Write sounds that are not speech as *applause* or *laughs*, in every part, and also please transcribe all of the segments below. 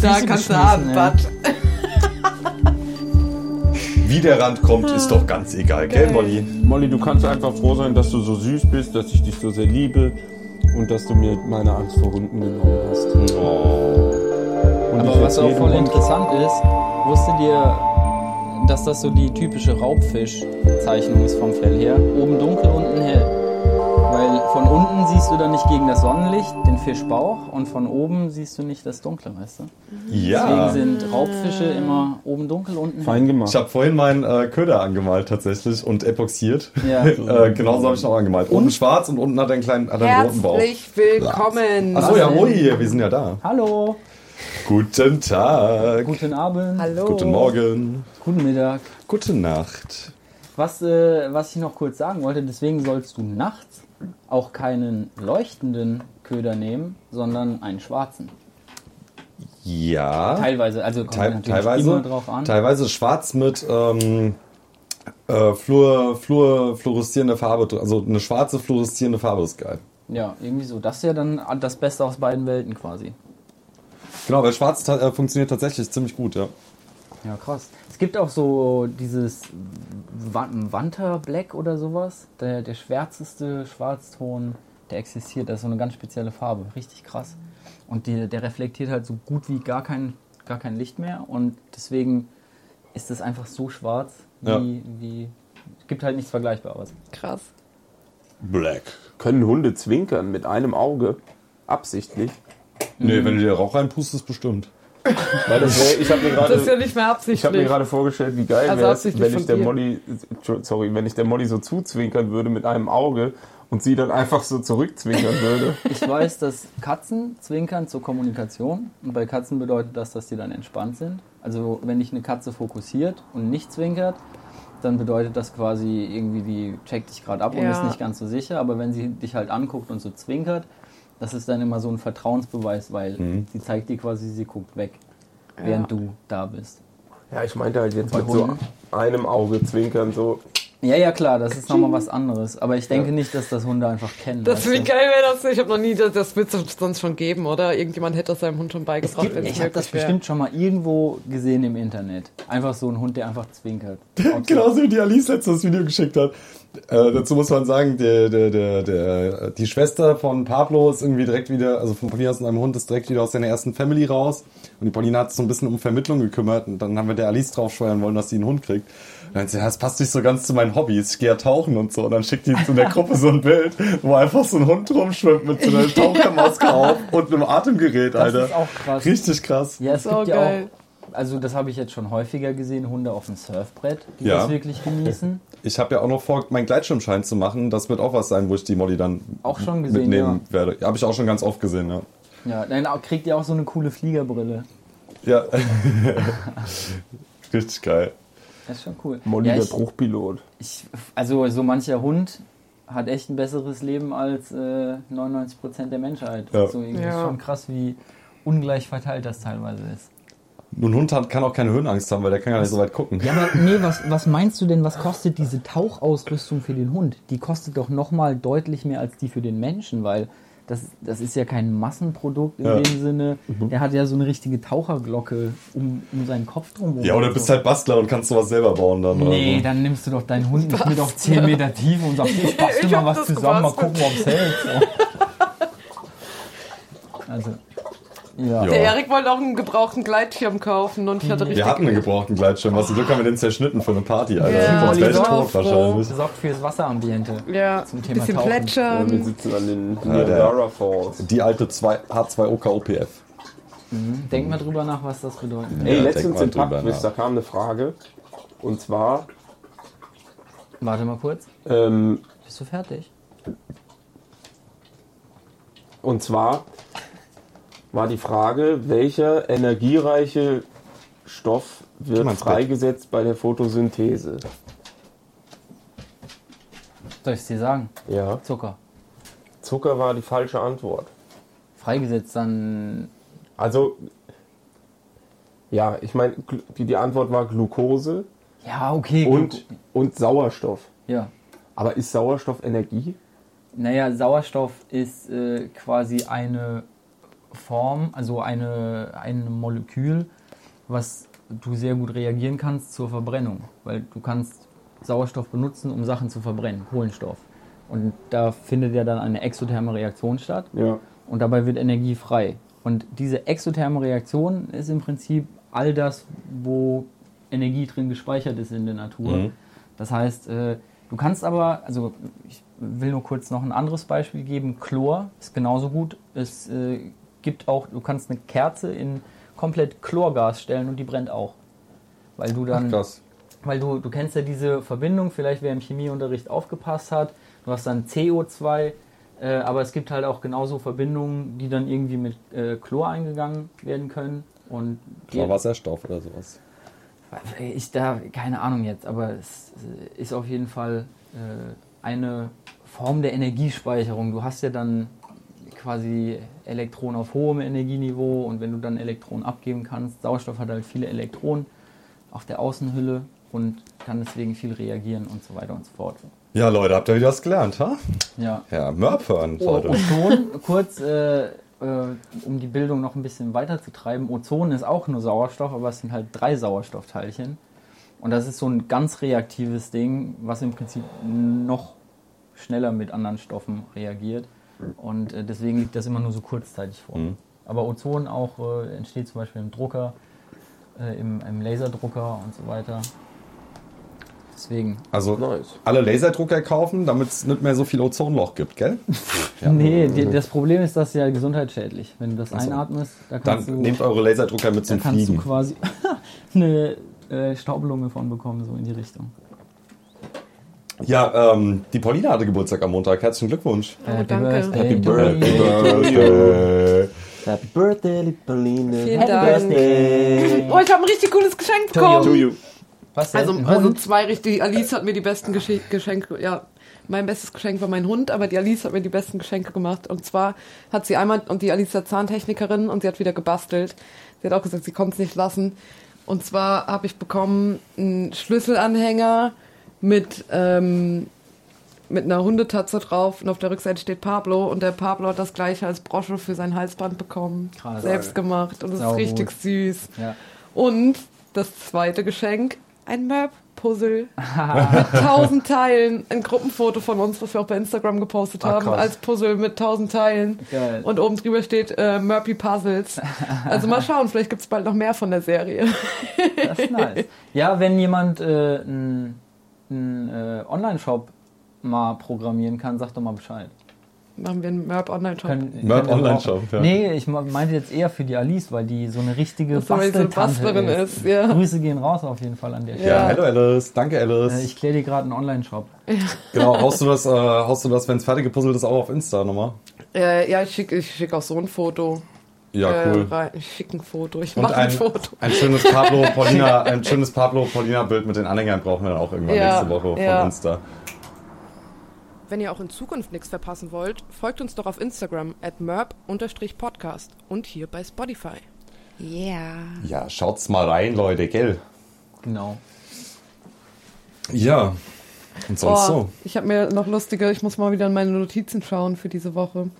Da kannst du haben. Bad. Wie der Rand kommt, ist doch ganz egal, gell, Molly? Molly, du kannst einfach froh sein, dass du so süß bist, dass ich dich so sehr liebe und dass du mir meine Angst vor Hunden genommen hast. Oh. Aber was auch voll interessant ist, wusstet ihr, dass das so die typische Raubfisch-Zeichnung ist vom Fell her? Oben dunkel, unten hell. Weil von unten siehst du dann nicht gegen das Sonnenlicht den Fischbauch und von oben siehst du nicht das Dunkle, weißt du? Ja. Deswegen sind Raubfische immer oben dunkel, unten. Fein gemacht. Ich habe vorhin meinen äh, Köder angemalt tatsächlich und epoxiert. Ja. *laughs* äh, genauso habe ich noch angemalt. Unten schwarz und unten hat er einen kleinen hat einen roten Bauch. Herzlich willkommen. Achso, ja? Molly, wir sind ja da. Hallo, Guten Tag. guten Abend, Hallo. Guten Morgen. guten Mittag. Gute Nacht. Was, äh, was ich noch kurz sagen wollte, deswegen sollst du nachts auch keinen leuchtenden Köder nehmen, sondern einen schwarzen. Ja. Teilweise, also kommt natürlich teilweise, immer drauf an. teilweise schwarz mit ähm, äh, Fluor, Fluor, fluoreszierender Farbe, also eine schwarze fluoreszierende Farbe ist geil. Ja, irgendwie so. Das ist ja dann das Beste aus beiden Welten quasi. Genau, weil schwarz äh, funktioniert tatsächlich ziemlich gut, ja. Ja, krass. Es gibt auch so dieses Wanta Black oder sowas. Der, der schwärzeste Schwarzton, der existiert. Das ist so eine ganz spezielle Farbe. Richtig krass. Und die, der reflektiert halt so gut wie gar kein, gar kein Licht mehr. Und deswegen ist es einfach so schwarz, wie, Ja. wie. Es gibt halt nichts Vergleichbares. Krass. Black. Können Hunde zwinkern mit einem Auge? Absichtlich? Nee, wenn du dir Rauch reinpustest, bestimmt. Weil das wär, ich habe mir Das ist ja gerade nicht mehr ich habe mir absichtlich. gerade vorgestellt, wie geil Also wäre es, absichtlich wenn ich der dir. Molly sorry, wenn ich der Molly so zuzwinkern würde mit einem Auge und sie dann einfach so zurückzwinkern würde. Ich weiß, dass Katzen zwinkern zur Kommunikation. Und bei Katzen bedeutet das, dass die dann entspannt sind. Also wenn dich eine Katze fokussiert und nicht zwinkert, dann bedeutet das quasi irgendwie, die checkt dich gerade ab und Ja. ist nicht ganz so sicher. Aber wenn sie dich halt anguckt und so zwinkert, das ist dann immer so ein Vertrauensbeweis, weil sie zeigt dir quasi, sie guckt weg, während du da bist. Ja, ich meinte halt jetzt mit so einem Auge zwinkern, so. Ja, ja, klar, das ist nochmal was anderes. Aber ich denke nicht, dass das Hunde einfach kennen. Das wie geil wäre das? Ich habe noch nie, das, das wird es sonst schon geben, oder? Irgendjemand hätte das seinem Hund schon beigebracht, gibt, wenn es ich habe das wäre. bestimmt schon mal irgendwo gesehen im Internet. Einfach so ein Hund, der einfach zwinkert. *laughs* Genauso wie die Alice letztes das Video geschickt hat. Äh, dazu muss man sagen, der, der, der, der, die Schwester von Pablo ist irgendwie direkt wieder, also von Paulinas und einem Hund ist direkt wieder aus seiner ersten Family raus. Und die Paulina hat sich so ein bisschen um Vermittlung gekümmert und dann haben wir der Alice drauf steuern wollen, dass sie einen Hund kriegt. Und dann hat sie, ja, das passt nicht so ganz zu meinen Hobbys. Ich gehe ja tauchen und so. Und dann schickt die zu der Gruppe so ein Bild, wo einfach so ein Hund rumschwimmt mit so einer *laughs* Tauchermaske auf und einem Atemgerät, Alter. ist auch krass. Richtig krass. Ja, es So gibt ja geil. auch, also das habe ich jetzt schon häufiger gesehen, Hunde auf dem Surfbrett, die Ja. das wirklich genießen. Ich habe ja auch noch vor, meinen Gleitschirmschein zu machen. Das wird auch was sein, wo ich die Molly dann Auch schon gesehen, mitnehmen werde. Habe ich auch schon ganz oft gesehen, ja. Ja, dann kriegt ihr auch so eine coole Fliegerbrille. Ja. *laughs* Richtig geil. Das ist schon cool. Molly ja, der Bruchpilot. ich, also so mancher Hund hat echt ein besseres Leben als äh, 99% der Menschheit. Ja. So, irgendwie Ja. ist schon krass, wie ungleich verteilt das teilweise ist. Nur ein Hund hat, kann auch keine Höhenangst haben, weil der kann ja nicht so weit gucken. Ja, aber nee, was, was meinst du denn, was kostet diese Tauchausrüstung für den Hund? Die kostet doch nochmal deutlich mehr als die für den Menschen, weil das, das ist ja kein Massenprodukt in Ja. dem Sinne. Der hat ja so eine richtige Taucherglocke um, um seinen Kopf drum. Ja, oder bist halt Bastler und kannst sowas selber bauen dann. Nee, oder so. dann nimmst du doch deinen Hund nicht mit auf 10 Meter Tiefe und sagst, ich bastel Ich mal was zusammen, mal gebastelt. gucken, ob es hält. So. Also, ja. Ja. Der Erik wollte auch einen gebrauchten Gleitschirm kaufen und ich hatte richtig Wir hatten einen gebrauchten Gleitschirm. Was Glück haben wir den zerschnitten für eine Party, Alter. Ja, Sonst wäre tot wahrscheinlich. Sorgt fürs Wasserambiente. Ja, Zum Thema bisschen Tauchen. Äh, wir plätschern. sitzen an den Niagara Falls. Die alte zwei, H2OK OPF. Denk mal drüber nach, was das bedeutet. Ey, Ja, denk letztens mal im nach. da kam eine Frage. Und zwar, Warte mal kurz. ähm, Bist du fertig? und zwar war die Frage, welcher energiereiche Stoff wird freigesetzt bei der Photosynthese? Soll ich es dir sagen? Ja, Zucker. Zucker war die falsche Antwort. Freigesetzt dann. Also, ja, ich meine, die, die Antwort war Glucose Ja, okay. und, und Sauerstoff. Ja. Aber ist Sauerstoff Energie? Naja, Sauerstoff ist äh, quasi eine Form, also eine, ein Molekül, was du sehr gut reagieren kannst zur Verbrennung. Weil du kannst Sauerstoff benutzen, um Sachen zu verbrennen, Kohlenstoff. Und da findet ja dann eine exotherme Reaktion statt Ja. und dabei wird Energie frei. Und diese exotherme Reaktion ist im Prinzip all das, wo Energie drin gespeichert ist in der Natur. Mhm. Das heißt, äh, du kannst aber, also ich will nur kurz noch ein anderes Beispiel geben. Chlor ist genauso gut. Äh, gibt auch, du kannst eine Kerze in komplett Chlorgas stellen und die brennt auch. Weil du dann, Krass. weil du, du kennst ja diese Verbindung, vielleicht wer im Chemieunterricht aufgepasst hat, du hast dann CO2, äh, aber es gibt halt auch genauso Verbindungen, die dann irgendwie mit äh, Chlor eingegangen werden können. Und die- Klar, Wasserstoff oder sowas. ich da, keine Ahnung jetzt, aber es äh, ist auf jeden Fall äh, eine Form der Energiespeicherung. Du hast ja dann quasi Elektronen auf hohem Energieniveau und wenn du dann Elektronen abgeben kannst, Sauerstoff hat halt viele Elektronen auf der Außenhülle und kann deswegen viel reagieren und so weiter und so fort. Ja, Leute, habt ihr wieder was gelernt, ha? Ja. Ja, Mörb hören, Oh. Ozon, kurz, äh, äh, um die Bildung noch ein bisschen weiter zu treiben. Ozon ist auch nur Sauerstoff, aber es sind halt drei Sauerstoffteilchen. Und das ist so ein ganz reaktives Ding, was im Prinzip noch schneller mit anderen Stoffen reagiert. Und äh, deswegen liegt das immer nur so kurzzeitig vor. Mhm. Aber Ozon auch äh, entsteht zum Beispiel im Drucker, äh, im, im Laserdrucker und so weiter. Deswegen. Also Nice. alle Laserdrucker kaufen, damit es nicht mehr so viel Ozonloch gibt, gell? *laughs* Nee, die, das Problem ist, das ist ja gesundheitsschädlich. Wenn du das so. einatmest, da Dann kannst du, nehmt eure Laserdrucker mit da zum kannst du Fliegen. quasi *laughs* eine äh, Staublunge von bekommen, so in die Richtung. Ja, ähm, die Paulina hatte Geburtstag am Montag. Herzlichen Glückwunsch. Oh, danke. Happy Birthday. you. Birthday. Happy Birthday, liebe Pauline. Vielen Happy Dank. Birthday. Oh, ich habe ein richtig cooles Geschenk bekommen. To you. Was denn? Also, also zwei richtig. Alice hat mir die besten Gesche Geschenke. Ja, mein bestes Geschenk war mein Hund, aber die Alice hat mir die besten Geschenke gemacht. Und zwar hat sie einmal, und die Alice ist Zahntechnikerin und sie hat wieder gebastelt. Sie hat auch gesagt, sie konnte es nicht lassen. Und zwar habe ich bekommen einen Schlüsselanhänger mit, ähm, mit einer Hundetatze drauf und auf der Rückseite steht Pablo und der Pablo hat das gleiche als Brosche für sein Halsband bekommen. Krass. Selbst gemacht und es ist richtig süß. Ja. Und das zweite Geschenk, ein Map-Puzzle *laughs* mit tausend Teilen. Ein Gruppenfoto von uns, was wir auch bei Instagram gepostet Ah, haben, krass. als Puzzle mit tausend Teilen. Geil. Und oben drüber steht äh, Murphy Puzzles. Also mal *laughs* schauen, vielleicht gibt es bald noch mehr von der Serie. Das ist nice. Ja, wenn jemand äh, einen äh, Online-Shop mal programmieren kann, sag doch mal Bescheid. Machen wir einen Merp Online-Shop. Merp Online-Shop, ja. Nee, ich meinte jetzt eher für die Alice, weil die so eine richtige Ach so, weil sie so Bastlerin ist. ist, ja. Grüße gehen raus auf jeden Fall an der Stelle. Ja, Ja. hallo Alice. Danke Äh, Alice. Ich kläre dir gerade einen Online-Shop. genau, haust du das, äh, *laughs* haust du das, wenn es fertig gepuzzelt ist, auch auf Insta nochmal? Äh, ja, ich schicke ich schick auch so ein Foto. Ja, äh, cool. rein. Ich schicke ein Foto. Ich Und mache ein, ein, Foto. ein schönes Pablo *laughs* Paulina, ein schönes Pablo Paulina Bild mit den Anhängern brauchen wir dann auch irgendwann Ja, nächste Woche von ja. Insta. Wenn ihr auch in Zukunft nichts verpassen wollt, folgt uns doch auf Instagram at merp-podcast und hier bei Spotify. Yeah. Ja, schaut's mal rein, Leute, gell? Genau. Ja. Und sonst so. Oh, Ich habe mir noch lustige, ich muss mal wieder in meine Notizen schauen für diese Woche.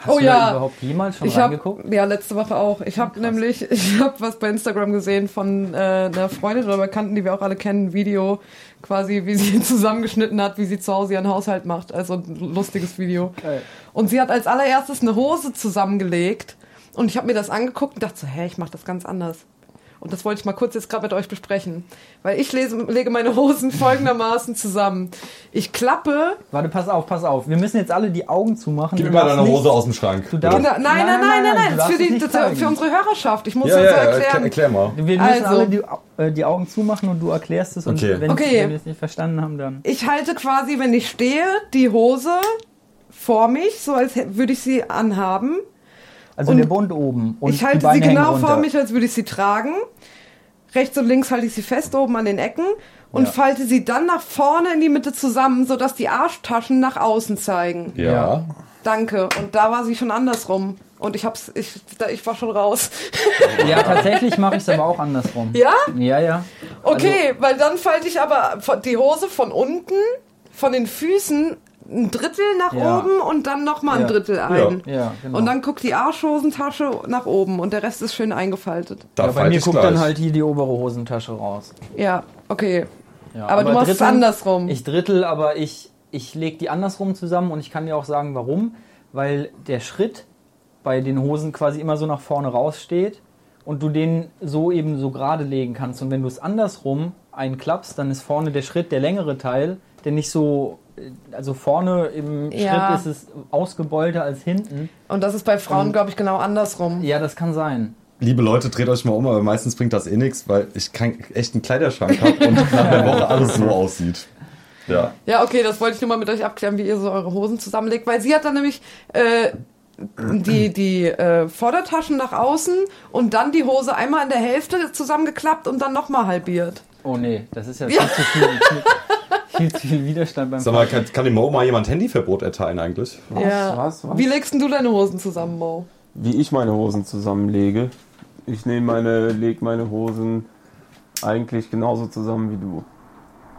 Hast Oh du ja. da überhaupt jemals schon ich habe reingeguckt? ja letzte Woche auch. Ich habe nämlich, *laughs* ich habe was bei Instagram gesehen von äh, einer Freundin oder Bekannten, die wir auch alle kennen, ein Video quasi, wie sie *laughs* zusammengeschnitten hat, wie sie zu Hause ihren Haushalt macht. Also ein lustiges Video. Geil. Und sie hat als allererstes eine Hose zusammengelegt und ich habe mir das angeguckt und dachte so, hä, ich mache das ganz anders. Und das wollte ich mal kurz jetzt gerade mit euch besprechen. Weil ich lese, lege meine Hosen *laughs* folgendermaßen zusammen. Ich klappe Warte, pass auf, pass auf. Wir müssen jetzt alle die Augen zumachen. Gib mir mal deine nicht- Hose aus dem Schrank. Du darfst- Nein, nein, nein, nein, nein, Das ist für, die, für unsere Hörerschaft. Ich muss Ja, das ja, erklären. erklär, erklär mal. Wir müssen Also- alle die, äh, die Augen zumachen und du erklärst es. Und Okay. wenn, Okay. wenn wir es nicht verstanden haben, dann. Ich halte quasi, wenn ich stehe, die Hose vor mich, so als würde ich sie anhaben. Also Und der Bund oben. Und ich die halte Beine sie genau vor runter. mich, als würde ich sie tragen. Rechts und links halte ich sie fest oben an den Ecken und Ja. falte sie dann nach vorne in die Mitte zusammen, sodass die Arschtaschen nach außen zeigen. Ja. Ja. Danke. Und da war sie schon andersrum. Und ich hab's, ich, da, ich war schon raus. Ja, tatsächlich mache ich es aber auch andersrum. Ja? Ja, ja. Okay, weil dann falte ich aber die Hose von unten, von den Füßen ein Drittel nach Ja. oben und dann nochmal ein Ja. Drittel ein. Ja, genau. Und dann guckt die Arschhosentasche nach oben und der Rest ist schön eingefaltet. Da ja, bei mir guckt gleich. dann halt hier die obere Hosentasche raus. Ja, okay. Ja, Aber du machst es andersrum. Ich drittel, aber ich, ich lege die andersrum zusammen und ich kann dir auch sagen, warum. Weil der Schritt bei den Hosen quasi immer so nach vorne raussteht und du den so eben so gerade legen kannst. Und wenn du es andersrum einklappst, dann ist vorne der Schritt der längere Teil, der nicht so. Also vorne im Ja. Schritt ist es ausgebeulter als hinten. Und das ist bei Frauen, glaube ich, genau andersrum. Ja, das kann sein. Liebe Leute, dreht euch mal um, aber meistens bringt das eh nichts, weil ich keinen echten Kleiderschrank habe und *laughs* nach einer Woche alles so aussieht. Ja. Ja, okay, das wollte ich nur mal mit euch abklären, wie ihr so eure Hosen zusammenlegt, weil sie hat dann nämlich äh, die, die äh, Vordertaschen nach außen und dann die Hose einmal in der Hälfte zusammengeklappt und dann nochmal halbiert. Oh nee, das ist ja, Ja. viel zu viel, *laughs* viel zu viel Widerstand beim Sag mal, kann, kann dem Mo mal jemand Handyverbot erteilen eigentlich? Was, ja. was, was? Wie legst denn du deine Hosen zusammen, Mo? Wie ich meine Hosen zusammenlege. Ich nehme meine, leg meine Hosen eigentlich genauso zusammen wie du.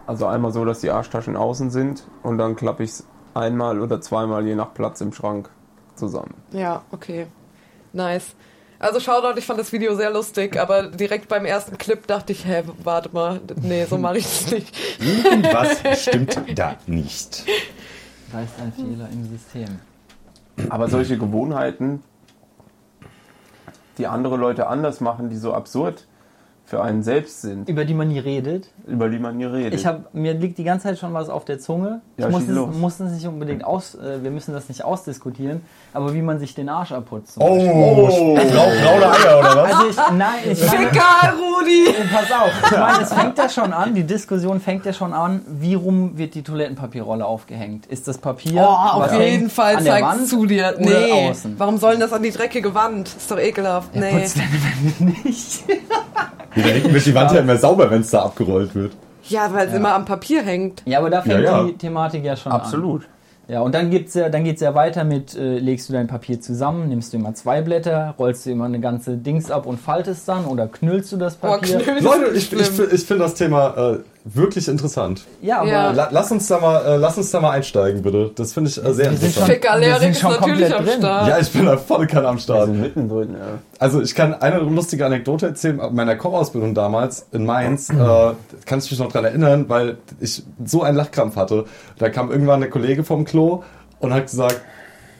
Also einmal so, dass die Arschtaschen außen sind und dann klappe ich es einmal oder zweimal je nach Platz im Schrank zusammen. Ja, okay. Nice. Also Shoutout, ich fand das Video sehr lustig, aber direkt beim ersten Clip dachte ich, hä, warte mal, nee, so mache ich es nicht. Irgendwas stimmt da nicht. Da ist ein Fehler im System. Aber solche Gewohnheiten, die andere Leute anders machen, die so absurd für einen selbst sind, Über die man nie redet. über die man nie redet. Ich hab, mir liegt die ganze Zeit schon was auf der Zunge. Ja, ich muss es, los. muss es nicht unbedingt aus, äh, wir müssen das nicht ausdiskutieren, aber wie man sich den Arsch abputzt. Oh, Beispiel. brau, braune Eier oder was? Also ich, nein, ich meine, Ficker, Rudi! pass auf, ich meine, es fängt ja schon an, die Diskussion fängt ja schon an, wie rum wird die Toilettenpapierrolle aufgehängt? Ist das Papier, Oh, auf was jeden Fall an der zeigt Wand zu dir. oder Nee, außen? warum sollen das an die dreckige Wand? Ist doch ekelhaft. Nee. Putzt deine Wände nicht. *laughs* Da hinten wird die Wand ja immer sauber, wenn es da abgerollt wird. Ja, weil es immer am Papier hängt. Ja, aber da fängt Ja, ja. die Thematik ja schon an. Absolut. Ja, und dann gibt's ja, dann geht's ja weiter mit, äh, legst du dein Papier zusammen, nimmst du immer zwei Blätter, rollst du immer eine ganze Dings ab und faltest dann oder knüllst du das Papier? Knödel Leute, ich, ich, ich finde das Thema äh, wirklich interessant. ja, aber Ja. La, lass, uns da mal, äh, lass uns da mal einsteigen, bitte. Das finde ich äh, sehr Wir sind interessant. schon- Ficker, Wir sind schon natürlich komplett am drin. Start. Ja, ich bin da volle Kanne am Start. Also mittendrin, ja. Also ich kann eine lustige Anekdote erzählen. Bei meiner Kochausbildung damals in Mainz, äh, kann ich mich noch dran erinnern, weil ich so einen Lachkrampf hatte. Da kam irgendwann eine Kollege vom Klo und hat gesagt,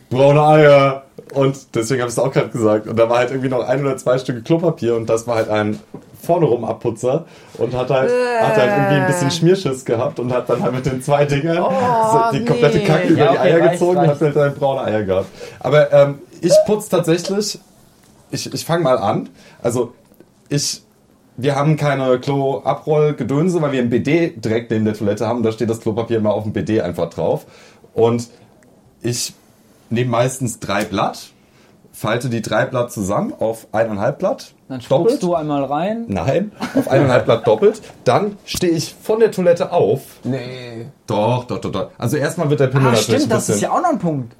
braune Eier. Und deswegen habe ich es auch gerade gesagt. Und da war halt irgendwie noch ein oder zwei Stücke Klopapier und das war halt ein vorne rum Abputzer und hat halt, hat halt irgendwie ein bisschen Schmierschiss gehabt und hat dann halt mit den zwei Dingern so die komplette nee. Kacke über Ja, die okay, Eier reicht, gezogen und reicht. hat halt dann braune Eier gehabt. Aber ähm, ich putze tatsächlich ich, ich fange mal an. Also ich, wir haben keine Klo-Abroll-Gedönse, weil wir ein BD direkt neben der Toilette haben. Da steht das Klopapier immer auf dem BD einfach drauf. Und ich nehme meistens drei Blatt, falte die drei Blatt zusammen auf eineinhalb Blatt. dann spuckst du einmal rein. Nein, auf eineinhalb Blatt doppelt. Dann stehe ich von der Toilette auf. Nee. Doch, doch, doch, doch. Also erstmal wird der Pimmel Ah, natürlich stimmt, ein das bisschen... ist ja auch noch ein Punkt.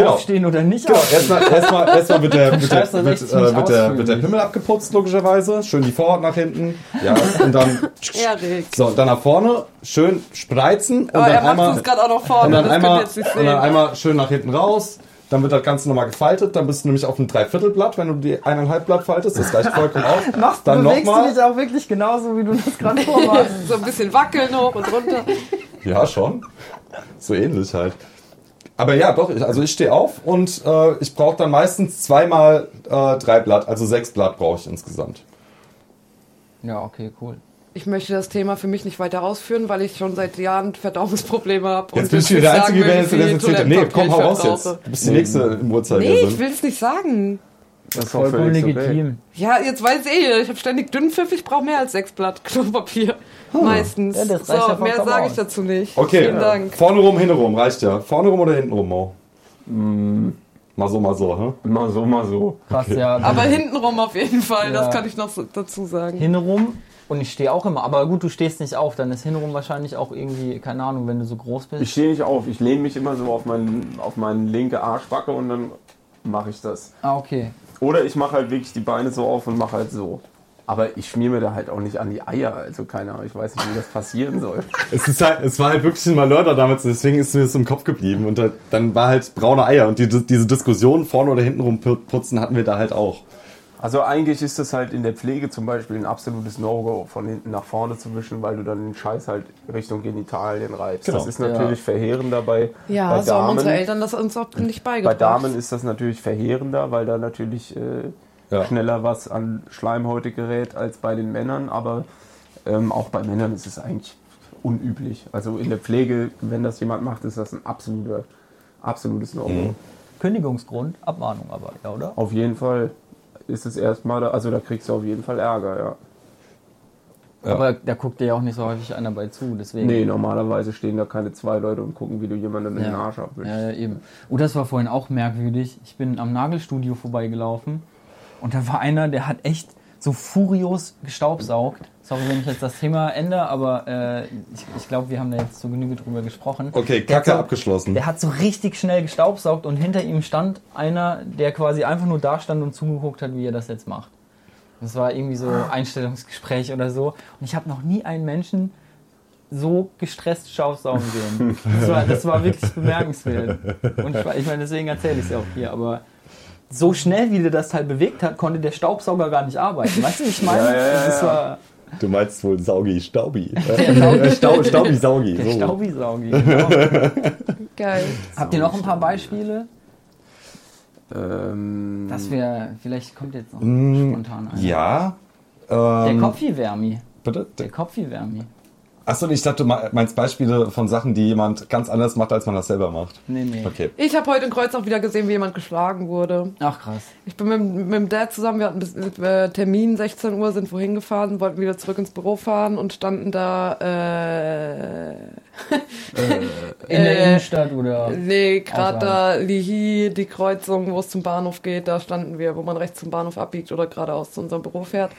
Genau. Aufstehen oder nicht Genau, aufstehen. erstmal, erstmal, erstmal wird der, *laughs* wird der, wird, äh, wird der, wird der Pimmel abgeputzt, logischerweise. Schön die Vorhaut nach hinten. Ja, und dann, *laughs* Erik. so, und dann nach vorne, schön spreizen und Aber dann er macht einmal, uns gerade auch noch und vorne, dann das einmal, jetzt nicht und dann einmal schön nach hinten raus. Dann wird das Ganze nochmal gefaltet. Dann bist du nämlich auf einem Dreiviertelblatt, wenn du die eineinhalb Blatt faltest. Das reicht vollkommen aus. *laughs* Machst, dann bewegst du nochmal. dich auch wirklich genauso, wie du das gerade vormachst. So ein bisschen wackeln hoch und runter. Ja, schon. So ähnlich halt. Aber ja, doch, ich, also ich stehe auf und äh, ich brauche dann meistens zweimal äh, drei Blatt, also sechs Blatt brauche ich insgesamt. ja, okay, cool. Ich möchte das Thema für mich nicht weiter ausführen, weil ich schon seit Jahren Verdauungsprobleme habe. Jetzt bist du wieder der Einzige, der jetzt erzählt hat. Nee, komm, hau raus jetzt. Du bist die Nächste im Nee, Uhrzeigersinn. ich will es nicht sagen. Das ist Vollkommen okay. legitim. Ja, jetzt weiß eh, ich habe ständig Dünnpfiff, ich brauche mehr als sechs Blatt *laughs* Klopapier. Meistens. Ja, das so, ja mehr sage ich dazu nicht. Okay, Vielen Dank. vorne rum, hinten rum, reicht ja. Vorne rum oder hinten rum, Mo? Mal so, mal so, hä? Mal so, mal so. Krass, ja. Aber hintenrum auf jeden Fall, Ja. das kann ich noch so dazu sagen. hinrum und ich stehe auch immer. Aber gut, du stehst nicht auf, dann ist hinrum wahrscheinlich auch irgendwie, keine Ahnung, wenn du so groß bist. Ich stehe nicht auf. Ich lehne mich immer so auf, meinen, auf meine linke Arschbacke und dann mache ich das. ah, okay. Oder ich mache halt wirklich die Beine so auf und mache halt so. Aber ich schmier mir da halt auch nicht an die Eier. Also keine Ahnung, ich weiß nicht, wie das passieren soll. *laughs* Es, ist halt, es war halt wirklich ein Malheur damals, deswegen ist mir das im Kopf geblieben. Und da, dann war halt braune Eier. Und die, diese Diskussion vorne oder hinten rum putzen hatten wir da halt auch. Also eigentlich ist das halt in der Pflege zum Beispiel ein absolutes No-Go, von hinten nach vorne zu wischen, weil du dann den Scheiß halt Richtung Genitalien reibst. Genau. Das ist natürlich Ja. verheerend dabei. Ja, bei so haben Damen, unsere Eltern das uns auch nicht bei beigebracht. Damen ist das natürlich verheerender, weil da natürlich äh, Ja. schneller was an Schleimhäute gerät als bei den Männern. Aber ähm, auch bei Männern ist es eigentlich unüblich. Also in der Pflege, wenn das jemand macht, ist das ein absoluter, absolutes No-Go. Mhm. Kündigungsgrund, Abmahnung aber, ja, oder? Auf jeden Fall ist es erstmal, also da kriegst du auf jeden Fall Ärger, ja. Ja. Aber da guckt dir ja auch nicht so häufig einer bei zu, deswegen. Nee, normalerweise stehen da keine zwei Leute und gucken, wie du jemandem in den Arsch abwischst. Ja, ja, eben. Oh, das war vorhin auch merkwürdig. Ich bin am Nagelstudio vorbeigelaufen und da war einer, der hat echt so furios gestaubsaugt. Sorry, wenn ich jetzt das Thema ändere, aber äh, ich, ich glaube, wir haben da jetzt zur Genüge drüber gesprochen. Okay, Der Kacke so, abgeschlossen. Der hat so richtig schnell gestaubsaugt und hinter ihm stand einer, der quasi einfach nur da stand und zugeguckt hat, wie er das jetzt macht. Das war irgendwie so Einstellungsgespräch oder so. Und ich habe noch nie einen Menschen so gestresst Staubsaugen sehen. Das war, das war wirklich *laughs* bemerkenswert. Und ich, ich meine, deswegen erzähle ich es ja auch hier. Aber so schnell, wie der das halt bewegt hat, konnte der Staubsauger gar nicht arbeiten. Weißt du, wie ich meine? Ja, ja, ja, das war Du meinst wohl Saugi, Staubi. Äh, Stau, Staubi, Saugi. der So. Staubisaugi. *laughs* Genau. Geil. Habt ihr noch ein paar Beispiele? Ähm, Das wäre, vielleicht kommt jetzt noch Mm, spontan ein. Ja. Der Ähm, Kopfwärmi. bitte? Der Kopfwärmi. Achso, ich dachte, du meinst Beispiele von Sachen, die jemand ganz anders macht, als man das selber macht. Nee, nee. Okay. Ich habe heute in Kreuz auch wieder gesehen, wie jemand geschlagen wurde. Ach krass. Ich bin mit, mit dem Dad zusammen, wir hatten bis, äh, Termin, 16 Uhr, sind wohin gefahren, wollten wieder zurück ins Büro fahren und standen da, äh, *laughs* In der Äh, Innenstadt oder. nee, gerade da. Lihi, die Kreuzung, wo es zum Bahnhof geht, da standen wir, wo man rechts zum Bahnhof abbiegt oder geradeaus zu unserem Büro fährt.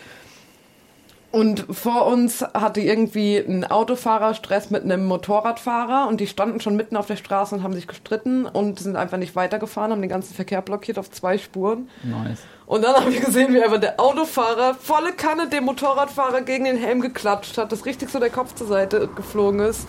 Und vor uns hatte irgendwie ein Autofahrer Stress mit einem Motorradfahrer und die standen schon mitten auf der Straße und haben sich gestritten und sind einfach nicht weitergefahren, haben den ganzen Verkehr blockiert auf zwei Spuren. Nice. Und dann *laughs* haben wir gesehen, wie einfach der Autofahrer volle Kanne dem Motorradfahrer gegen den Helm geklatscht hat, dass richtig so der Kopf zur Seite geflogen ist.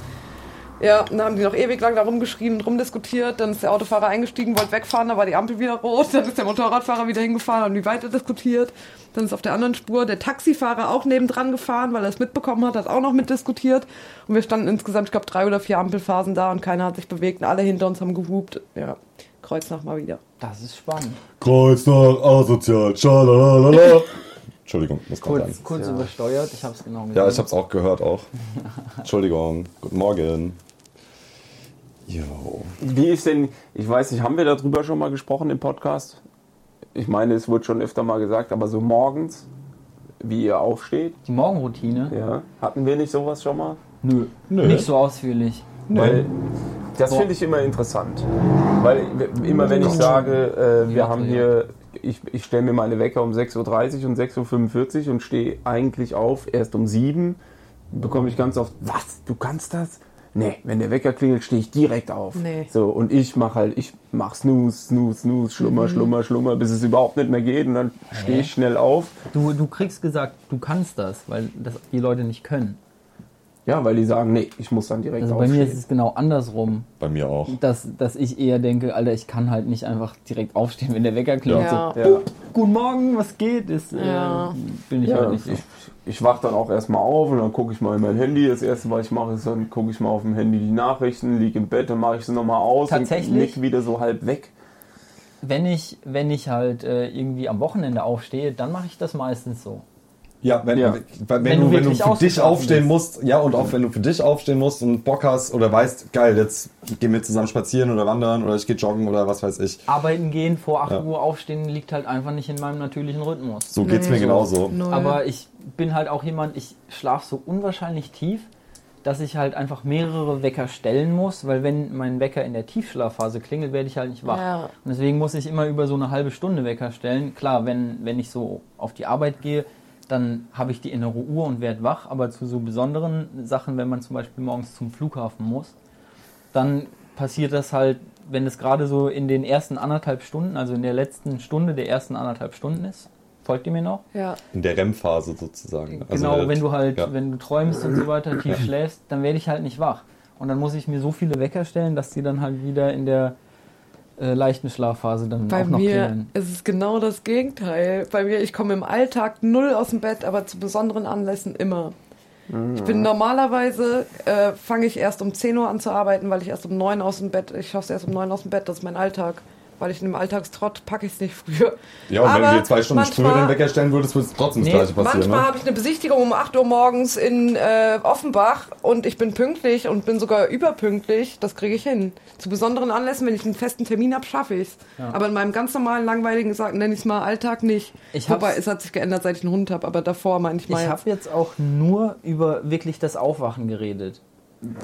Ja, dann haben die noch ewig lang da rumgeschrien und rumdiskutiert. Dann ist der Autofahrer eingestiegen, wollte wegfahren, da war die Ampel wieder rot. Dann ist der Motorradfahrer wieder hingefahren, haben die weiter diskutiert. Dann ist auf der anderen Spur der Taxifahrer auch nebendran gefahren, weil er es mitbekommen hat, hat auch noch mitdiskutiert. Und wir standen insgesamt, ich glaube, drei oder vier Ampelphasen da und keiner hat sich bewegt. Und alle hinter uns haben gehupt. Ja, Kreuznach mal wieder. Das ist spannend. Kreuz nach asozial, schalalala. *laughs* Entschuldigung, muss kurz Kurz, sein. kurz Ja. übersteuert, ich habe es genau gesehen. Ja, ich hab's auch gehört auch. *laughs* Entschuldigung, guten Morgen. Jo. Wie ist denn, ich weiß nicht, haben wir darüber schon mal gesprochen im Podcast? Ich meine, es wurde schon öfter mal gesagt, aber so morgens, wie ihr aufsteht, Die Morgenroutine? ja, hatten wir nicht sowas schon mal? Nö. Nö. Nicht so ausführlich. Weil das finde ich immer interessant. Weil immer wenn ich sage, äh, wir haben hier, ich, ich stelle mir meine Wecker um 6.30 Uhr und 6.45 Uhr und stehe eigentlich auf erst um 7 bekomme ich ganz oft, was, du kannst das? Nee, wenn der Wecker klingelt, stehe ich direkt auf. Nee. So, und ich mache halt, ich mache Snooze, Snooze, Snooze, Schlummer, Schlummer, Schlummer, bis es überhaupt nicht mehr geht und dann stehe ich schnell auf. Du, du kriegst gesagt, du kannst das, weil das die Leute nicht können. Ja, weil die sagen, nee, ich muss dann direkt Also bei aufstehen. mir ist es genau andersrum, Bei mir auch. dass, dass ich eher denke, Alter, ich kann halt nicht einfach direkt aufstehen, wenn der Wecker klingelt. Ja. So, ja. Guten Morgen, was geht? Ist, äh, Ja. bin ich Ja, halt nicht so. ich, ich wach dann auch erstmal auf und dann gucke ich mal in mein Handy. Das erste, was ich mache, ist dann gucke ich mal auf dem Handy die Nachrichten, liege im Bett, dann mache ich sie nochmal aus Tatsächlich? und nick wieder so halb weg. Wenn ich, wenn ich halt äh, irgendwie am Wochenende aufstehe, dann mache ich das meistens so. Ja, wenn, Ja. Wenn, Wenn du, wenn du für dich aufstehen bist. musst, ja, und auch wenn du für dich aufstehen musst und Bock hast oder weißt, geil, jetzt gehen wir zusammen spazieren oder wandern oder ich gehe joggen oder was weiß ich. Arbeiten gehen, vor 8 Ja. Uhr aufstehen, liegt halt einfach nicht in meinem natürlichen Rhythmus. So geht's mir genauso. Null. Aber ich bin halt auch jemand, ich schlafe so unwahrscheinlich tief, dass ich halt einfach mehrere Wecker stellen muss, weil wenn mein Wecker in der Tiefschlafphase klingelt, werde ich halt nicht wach. Ja. Und deswegen muss ich immer über so eine halbe Stunde Wecker stellen. Klar, wenn, wenn ich so auf die Arbeit gehe, dann habe ich die innere Uhr und werde wach, aber zu so besonderen Sachen, wenn man zum Beispiel morgens zum Flughafen muss, dann passiert das halt, wenn es gerade so in den ersten anderthalb Stunden, also in der letzten Stunde der ersten anderthalb Stunden ist, Folgt ihr mir noch? Ja. In der REM-Phase sozusagen. Also genau, der- wenn du halt, ja. wenn du träumst und so weiter, tief schläfst, dann werde ich halt nicht wach. Und dann muss ich mir so viele Wecker stellen, dass die dann halt wieder in der äh, leichten Schlafphase dann Bei auch noch mir klingeln. ist es genau das Gegenteil. Bei mir, ich komme im Alltag null aus dem Bett, aber zu besonderen Anlässen immer. Ich bin normalerweise, äh, fange ich erst um 10 Uhr an zu arbeiten, weil ich erst um 9 aus dem Bett, ich schaffe es erst um 9 aus dem Bett, das ist mein Alltag. Weil ich in dem Alltagstrott packe ich es nicht früher. Ja, und wenn Aber du dir zwei Stunden früher manchmal- den Wecker stellen würdest, würde es trotzdem das Nee, gleiche passieren. Manchmal Ne? habe ich eine Besichtigung um 8 Uhr morgens in äh, Offenbach und ich bin pünktlich und bin sogar überpünktlich. Das kriege ich hin. Zu besonderen Anlässen, wenn ich einen festen Termin habe, schaffe ich es. Aber in meinem ganz normalen, langweiligen, nenne ich es mal, Alltag nicht. Ich Wobei, es hat sich geändert, seit ich einen Hund habe, aber davor manchmal. Ich habe jetzt auch nur über wirklich das Aufwachen geredet.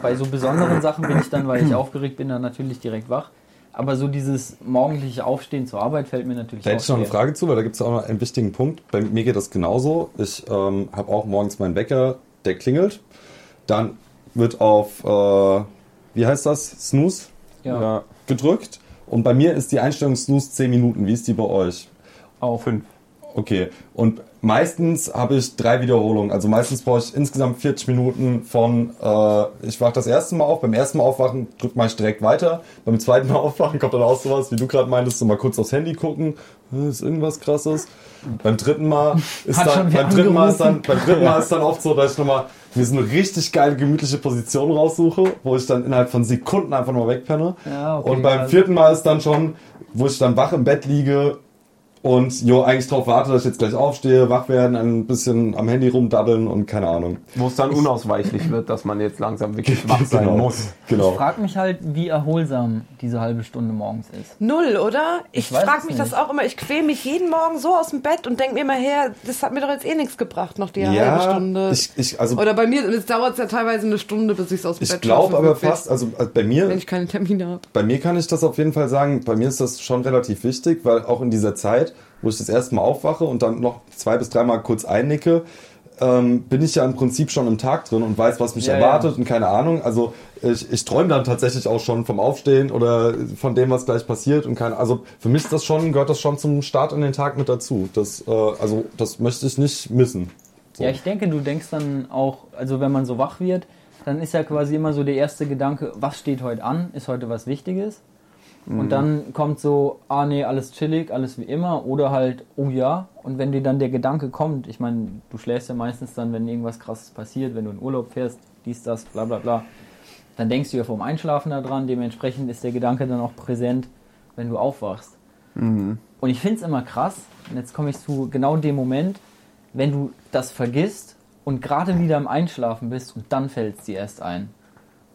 Bei so besonderen Sachen bin ich dann, weil ich *clears throat* aufgeregt bin, dann natürlich direkt wach. Aber so dieses morgendliche Aufstehen zur Arbeit fällt mir natürlich Da auch hätte ich noch eine. Frage zu, weil da gibt es auch noch einen wichtigen Punkt. Bei mir geht das genauso. Ich ähm, habe auch morgens meinen Wecker, der klingelt. Dann wird auf, äh, wie heißt das? Snooze Ja, Ja, gedrückt. Und bei mir ist die Einstellung Snooze 10 Minuten. Wie ist die bei euch? auch. fünf. Okay. Und meistens habe ich drei Wiederholungen. Also meistens brauche ich insgesamt 40 Minuten von, äh, ich wache das erste Mal auf. Beim ersten Mal aufwachen drückt man direkt weiter. Beim zweiten Mal *laughs* aufwachen kommt dann auch sowas, wie du gerade meintest, so mal kurz aufs Handy gucken. Äh, Ist irgendwas krasses? Beim dritten Mal ist dann, beim dritten Mal ist dann, beim dritten *laughs* Mal ist dann oft so, dass ich nochmal mir so eine richtig geile, gemütliche Position raussuche, wo ich dann innerhalb von Sekunden einfach nur wegpenne. Ja, okay, Und beim vierten Mal ist dann schon, wo ich dann wach im Bett liege und jo eigentlich drauf warte, dass ich jetzt gleich aufstehe, wach werden, ein bisschen am Handy rumdaddeln und keine Ahnung. Wo es dann unausweichlich wird, dass man jetzt langsam wirklich *laughs* wach sein Genau. muss. Genau. Ich frage mich halt, wie erholsam diese halbe Stunde morgens ist. Null, oder? Ich, Ich frage mich nicht. das auch immer. Ich quäle mich jeden Morgen so aus dem Bett und denke mir immer her, das hat mir doch jetzt eh nichts gebracht, noch die halbe Ja, Stunde. ich, ich, also oder bei mir, es dauert ja teilweise eine Stunde, bis ich es aus dem ich Bett glaube schaffe, aber fast, also äh, bei mir, Wenn ich keine Termine habe. bei mir kann ich das auf jeden Fall sagen, bei mir ist das schon relativ wichtig, weil auch in dieser Zeit, wo ich das erste Mal aufwache und dann noch zwei bis dreimal kurz einnicke, ähm, bin ich ja im Prinzip schon im Tag drin und weiß, was mich Ja, erwartet und keine Ahnung. Also ich, ich träume dann tatsächlich auch schon vom Aufstehen oder von dem, was gleich passiert und keine. Also für mich ist das schon, gehört das schon zum Start in den Tag mit dazu. Das, äh, also das möchte ich nicht missen. So. Ja, ich denke, du denkst dann auch, also wenn man so wach wird, dann ist ja quasi immer so der erste Gedanke, was steht heute an? Ist heute was Wichtiges? Und dann kommt so, ah nee, alles chillig, alles wie immer. Oder halt, oh ja. Und wenn dir dann der Gedanke kommt, ich meine, du schläfst ja meistens dann, wenn irgendwas krasses passiert, wenn du in Urlaub fährst, dies, das, bla bla bla, dann denkst du ja vorm Einschlafen daran. Dementsprechend ist der Gedanke dann auch präsent, wenn du aufwachst. Und ich finde es immer krass, und jetzt komme ich zu genau dem Moment, wenn du das vergisst und gerade wieder im Einschlafen bist und dann fällt es dir erst ein.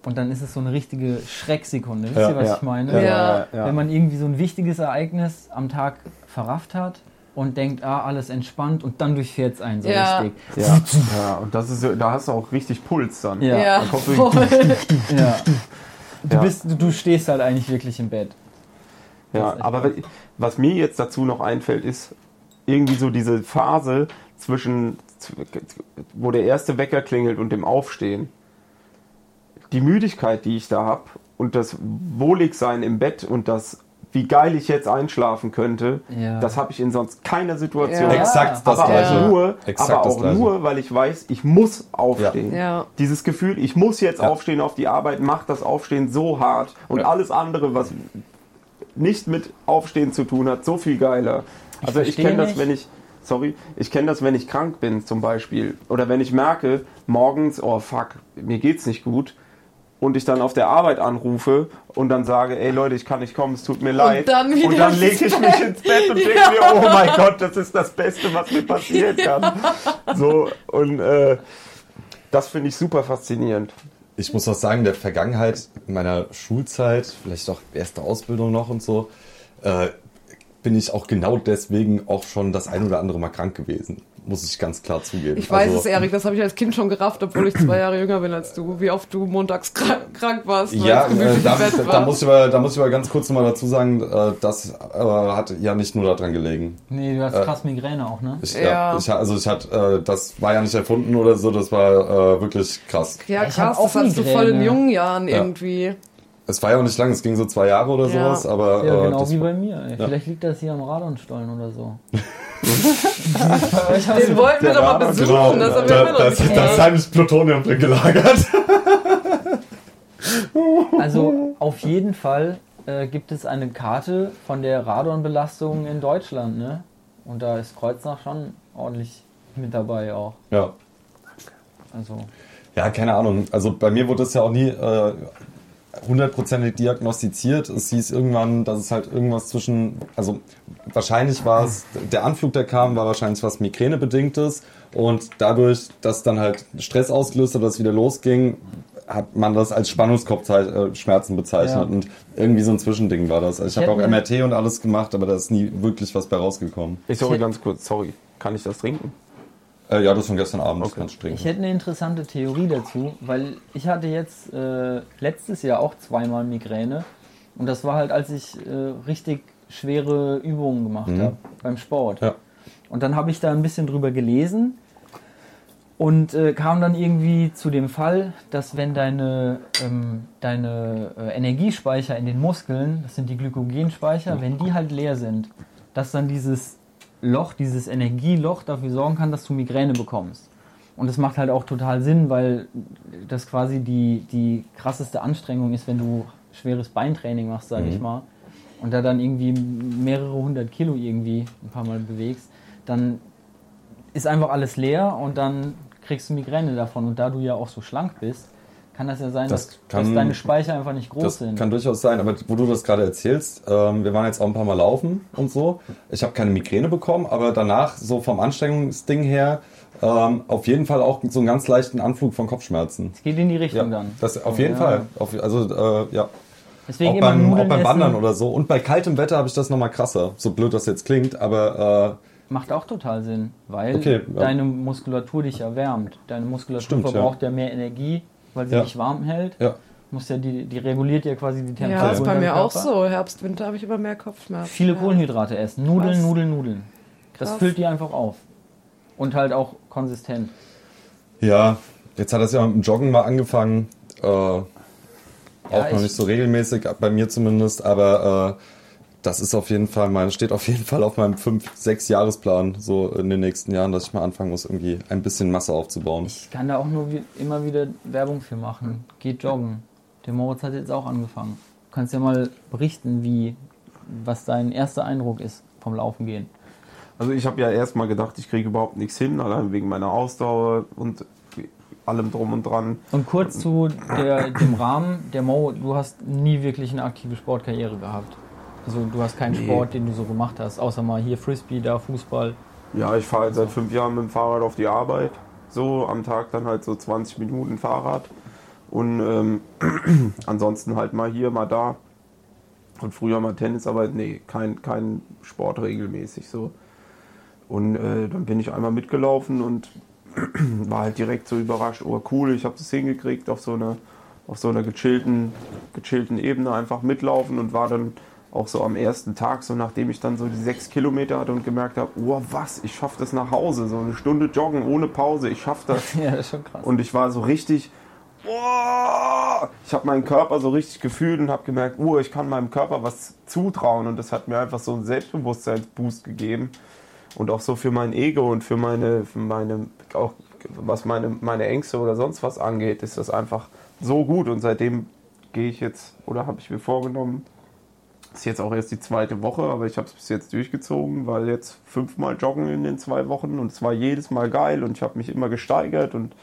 Und dann ist es so eine richtige Schrecksekunde. Wisst Ja, ihr, was ja. ich meine? Ja. ja. Wenn man irgendwie so ein wichtiges Ereignis am Tag verrafft hat und denkt, ah, alles entspannt und dann durchfährt es einen so Ja. richtig. Ja, ja, und das ist, so- da hast du auch richtig Puls dann. Ja. Ja, da voll. *laughs* Ja. Du, Ja. bist, du, du stehst halt eigentlich wirklich im Bett. Das Ja, aber was mir jetzt dazu noch einfällt, ist irgendwie so diese Phase zwischen, wo der erste Wecker klingelt und dem Aufstehen. Die Müdigkeit, die ich da habe und das Wohligsein im Bett und das, wie geil ich jetzt einschlafen könnte, Ja. das habe ich in sonst keiner Situation. Ja. Exakt das aber gleiche. auch nur, Exakt aber auch Gleiche. nur, weil ich weiß, ich muss aufstehen. Ja. Dieses Gefühl, ich muss jetzt Ja. aufstehen auf die Arbeit, macht das Aufstehen so hart und Ja. alles andere, was nicht mit Aufstehen zu tun hat, so viel geiler. Also ich kenne das, wenn ich, sorry, ich kenne das, wenn ich krank bin zum Beispiel oder wenn ich merke, morgens, oh fuck, mir geht's nicht gut und ich dann auf der Arbeit anrufe und dann sage, ey Leute, ich kann nicht kommen, es tut mir leid. dann und dann lege ich mich ins Bett und denke mir, oh mein Gott, das ist das Beste, was mir passieren kann. So, und äh, das finde ich super faszinierend. Ich muss auch sagen, in der Vergangenheit, in meiner Schulzeit, vielleicht auch erste Ausbildung noch und so, äh, bin ich auch genau deswegen auch schon das ein oder andere Mal krank gewesen. Muss ich ganz klar zugeben. Ich weiß Also, es, Erik, das habe ich als Kind schon gerafft, obwohl ich zwei Jahre jünger bin als du. Wie oft du montags krank, krank warst, Ja, äh, da, da, muss ich aber, da muss ich aber ganz kurz nochmal dazu sagen, äh, das äh, hat ja nicht nur daran gelegen. Nee, du hast Äh, krass Migräne auch, ne? Ich, Ja. ja. ich, also ich hatte, äh, das war ja nicht erfunden oder so, das war äh, wirklich krass. ja, Ich krass, auch das hattest du voll in jungen Jahren Ja. irgendwie. Es war ja auch nicht lang, es ging so zwei Jahre oder Ja. sowas, aber Ja, äh, genau das wie bei mir. Ey. Vielleicht liegt das hier am Radonstollen oder so. *laughs* Den wollten wir doch mal besuchen. Genau, das haben wir da, immer noch das, nicht das ist heimlich Plutonium drin gelagert. *laughs* Also auf jeden Fall äh, gibt es eine Karte von der Radonbelastung in Deutschland, ne? Und da ist Kreuznach schon ordentlich mit dabei auch. Ja. Also Ja, keine Ahnung. Also bei mir wurde das ja auch nie äh, hundertprozentig diagnostiziert. Es hieß irgendwann, dass es halt irgendwas zwischen, also wahrscheinlich war es, der Anflug, der kam, war wahrscheinlich was Migränebedingtes und dadurch, dass dann halt Stress ausgelöst hat, dass es wieder losging, hat man das als Spannungskopfschmerzen bezeichnet Ja. und irgendwie so ein Zwischending war das. Also ich habe auch MRT und alles gemacht, aber da ist nie wirklich was bei rausgekommen. Ich sorry, ganz kurz, sorry. Kann ich das trinken? Äh, ja, das von gestern Abend, Okay. du trinken. ich hätte eine interessante Theorie dazu, weil ich hatte jetzt äh, letztes Jahr auch zweimal Migräne und das war halt, als ich äh, richtig schwere Übungen gemacht habe beim Sport. Ja. Und dann habe ich da ein bisschen drüber gelesen und äh, kam dann irgendwie zu dem Fall, dass wenn deine, ähm, deine äh, Energiespeicher in den Muskeln, das sind die Glykogenspeicher, wenn die halt leer sind, dass dann dieses Loch, dieses Energieloch dafür sorgen kann, dass du Migräne bekommst. Und das macht halt auch total Sinn, weil das quasi die, die krasseste Anstrengung ist, wenn du schweres Beintraining machst, sage ich mal, und da dann irgendwie mehrere hundert Kilo irgendwie ein paar Mal bewegst, dann ist einfach alles leer und dann kriegst du Migräne davon. Und da du ja auch so schlank bist, kann das ja sein, Das dass, kann- dass deine Speicher einfach nicht groß Das sind. kann durchaus sein, aber wo du das gerade erzählst, ähm, wir waren jetzt auch ein paar Mal laufen und so. Ich habe keine Migräne bekommen, aber danach, so vom Anstrengungsding her, ähm, auf jeden Fall auch so einen ganz leichten Anflug von Kopfschmerzen. Es geht in die Richtung Ja, dann. das auf jeden Ja. Fall. Auf, also äh, ja, Deswegen auch immer beim, Nudeln auch beim essen Wandern oder so. Und bei kaltem Wetter habe ich das nochmal krasser. So blöd das jetzt klingt, aber macht auch total Sinn, weil Okay, ja. deine Muskulatur dich erwärmt. Deine Muskulatur Stimmt, verbraucht ja. mehr Energie, weil sie Ja. dich warm hält. ja. Muss ja die, die reguliert ja quasi die Temperatur. Ja, ist bei mir auch so. Herbst, Winter habe ich immer mehr Kopfschmerzen. Viele ja. Kohlenhydrate essen. Nudeln, Krass. Nudeln, Nudeln. Das Krass. füllt die einfach auf. Und halt auch konsistent. Ja, jetzt hat das ja mit dem Joggen mal angefangen. Äh, auch noch ich- nicht so regelmäßig, bei mir zumindest, aber äh, das ist auf jeden Fall mein, steht auf jeden Fall auf meinem 5-6 Jahresplan, so in den nächsten Jahren, dass ich mal anfangen muss, irgendwie ein bisschen Masse aufzubauen. Ich kann da auch nur wie, immer wieder Werbung für machen. Geht joggen. Der Moritz hat jetzt auch angefangen. Du kannst ja mal berichten, wie, was dein erster Eindruck ist vom Laufen gehen. Also ich habe ja erstmal gedacht, ich kriege überhaupt nichts hin, allein wegen meiner Ausdauer und allem drum und dran. Und kurz zu der, dem Rahmen, der Mo, du hast nie wirklich eine aktive Sportkarriere gehabt. Also du hast keinen Nee. Sport, den du so gemacht hast, außer mal hier Frisbee, da Fußball. Ja, ich fahre halt seit fünf Jahren mit dem Fahrrad auf die Arbeit. So am Tag dann halt so 20 Minuten Fahrrad. Und ähm, *clears throat* ansonsten halt mal hier, mal da. Und früher mal Tennis, aber nee, kein, kein Sport regelmäßig so. Und äh, dann bin ich einmal mitgelaufen und *clears throat* war halt direkt so überrascht, oh cool, ich habe das hingekriegt auf so einer auf so einer gechillten, gechillten Ebene einfach mitlaufen und war dann auch so am ersten Tag, so nachdem ich dann so die sechs Kilometer hatte und gemerkt habe, oh was, ich schaffe das nach Hause, so eine Stunde joggen ohne Pause, ich schaffe das. *laughs* Ja, das ist schon krass. Und ich war so richtig, oh, ich habe meinen Körper so richtig gefühlt und habe gemerkt, oh, ich kann meinem Körper was zutrauen und das hat mir einfach so einen Selbstbewusstseinsboost gegeben und auch so für mein Ego und für meine, für meine auch was meine, meine Ängste oder sonst was angeht, ist das einfach so gut und seitdem gehe ich jetzt oder habe ich mir vorgenommen, ist jetzt auch erst die zweite Woche, aber ich habe es bis jetzt durchgezogen, weil jetzt fünfmal joggen in den zwei Wochen und es war jedes Mal geil und ich habe mich immer gesteigert und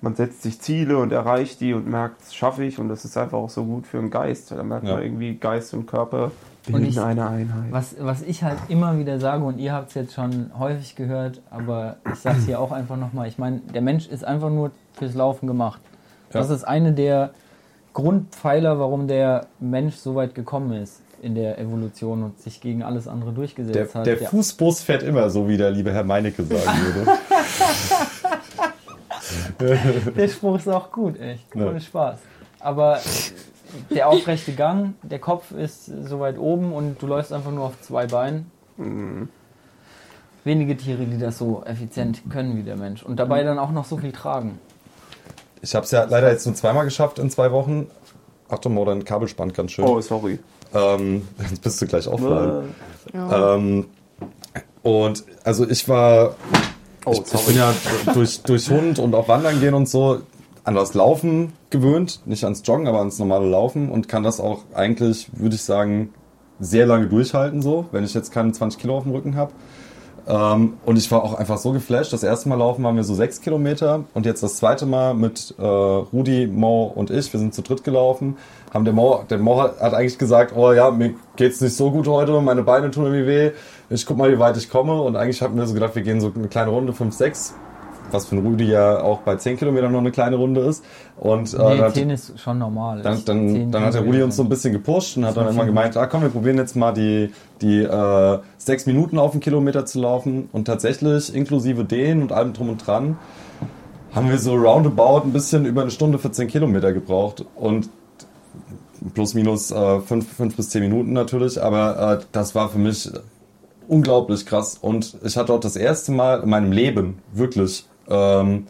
man setzt sich Ziele und erreicht die und merkt, das schaffe ich und das ist einfach auch so gut für den Geist. Da merkt Ja. man irgendwie, Geist und Körper Und bilden ich- eine Einheit. Was, was ich halt immer wieder sage, und ihr habt es jetzt schon häufig gehört, aber ich sage es hier auch einfach nochmal, ich meine, der Mensch ist einfach nur fürs Laufen gemacht. Das Ja. ist eine der Grundpfeiler, warum der Mensch so weit gekommen ist in der Evolution und sich gegen alles andere durchgesetzt Der, hat. der Ja. Fußbus fährt immer, so wie der liebe Herr Meinecke sagen würde. *laughs* Der Spruch ist auch gut, echt. Ja. Ohne Spaß. Aber der aufrechte Gang, der Kopf ist so weit oben und du läufst einfach nur auf zwei Beinen. Wenige Tiere, die das so effizient können wie der Mensch. Und dabei dann auch noch so viel tragen. Ich habe es ja leider jetzt nur zweimal geschafft in zwei Wochen. Achtung, mal, dein Kabel spannt ganz schön. Oh, sorry. Ähm, *laughs* jetzt bist du gleich offline. Ja. Ähm, und also ich war, Oh, ich, ich bin ja durch, durch Hund und auch Wandern gehen und so an das Laufen gewöhnt, nicht ans Joggen, aber ans normale Laufen und kann das auch eigentlich, würde ich sagen, sehr lange durchhalten so, wenn ich jetzt keine 20 Kilo auf dem Rücken habe. Ähm, und ich war auch einfach so geflasht. Das erste Mal laufen waren wir so sechs Kilometer und jetzt das zweite Mal mit äh, Rudi, Mo und ich. Wir sind zu dritt gelaufen. Haben der Mo, der Mo hat, hat eigentlich gesagt, oh ja, mir geht's nicht so gut heute, meine Beine tun irgendwie weh. Ich guck mal, wie weit ich komme. Und eigentlich hatten wir so gedacht, wir gehen so eine kleine Runde, fünf, sechs. Was für ein Rudi ja auch bei 10 Kilometern noch eine kleine Runde ist. Und äh, Nee, dann- 10 ist schon normal. dann, dann, 10 dann hat der Rudi uns so ein bisschen gepusht und hat dann immer gemeint, ah komm, wir probieren jetzt mal die, die äh, sechs Minuten auf den Kilometer zu laufen. Und tatsächlich, inklusive den und allem drum und dran, haben wir so roundabout ein bisschen über eine Stunde für 10 Kilometer gebraucht. Und plus minus äh, fünf, fünf bis zehn Minuten natürlich, aber äh, das war für mich unglaublich krass. Und ich hatte auch das erste Mal in meinem Leben wirklich ähm,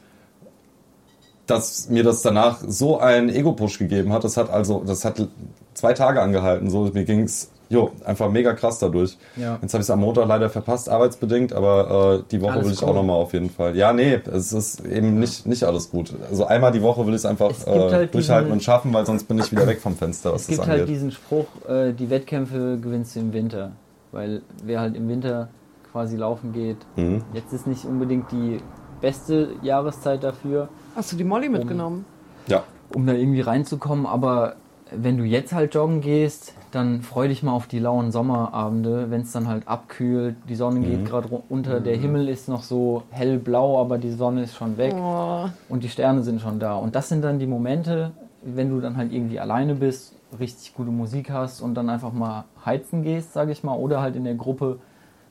dass mir das danach so einen Ego-Push gegeben hat. Das hat also, das hat zwei Tage angehalten. So, mir ging's, jo, einfach mega krass dadurch. Ja. Jetzt habe ich es am Montag leider verpasst, arbeitsbedingt, aber äh, die Woche Alles will ich cool. auch nochmal auf jeden Fall. Ja, nee, es ist eben nicht, nicht alles gut. Also einmal die Woche will ich es einfach Es äh, halt durchhalten und schaffen, weil sonst bin ich wieder weg vom Fenster, Es gibt halt diesen Spruch, äh, die Wettkämpfe gewinnst du im Winter. Weil wer halt im Winter quasi laufen geht, Mhm. jetzt ist nicht unbedingt die beste Jahreszeit dafür, Hast du die Molly mitgenommen? Ja. um da irgendwie reinzukommen. Aber wenn du jetzt halt joggen gehst, dann freu dich mal auf die lauen Sommerabende, wenn es dann halt abkühlt, die Sonne Mhm. geht gerade unter, der Himmel ist noch so hellblau, aber die Sonne ist schon weg. Oh, und die Sterne sind schon da. Und das sind dann die Momente, wenn du dann halt irgendwie alleine bist, richtig gute Musik hast und dann einfach mal heizen gehst, sage ich mal, oder halt in der Gruppe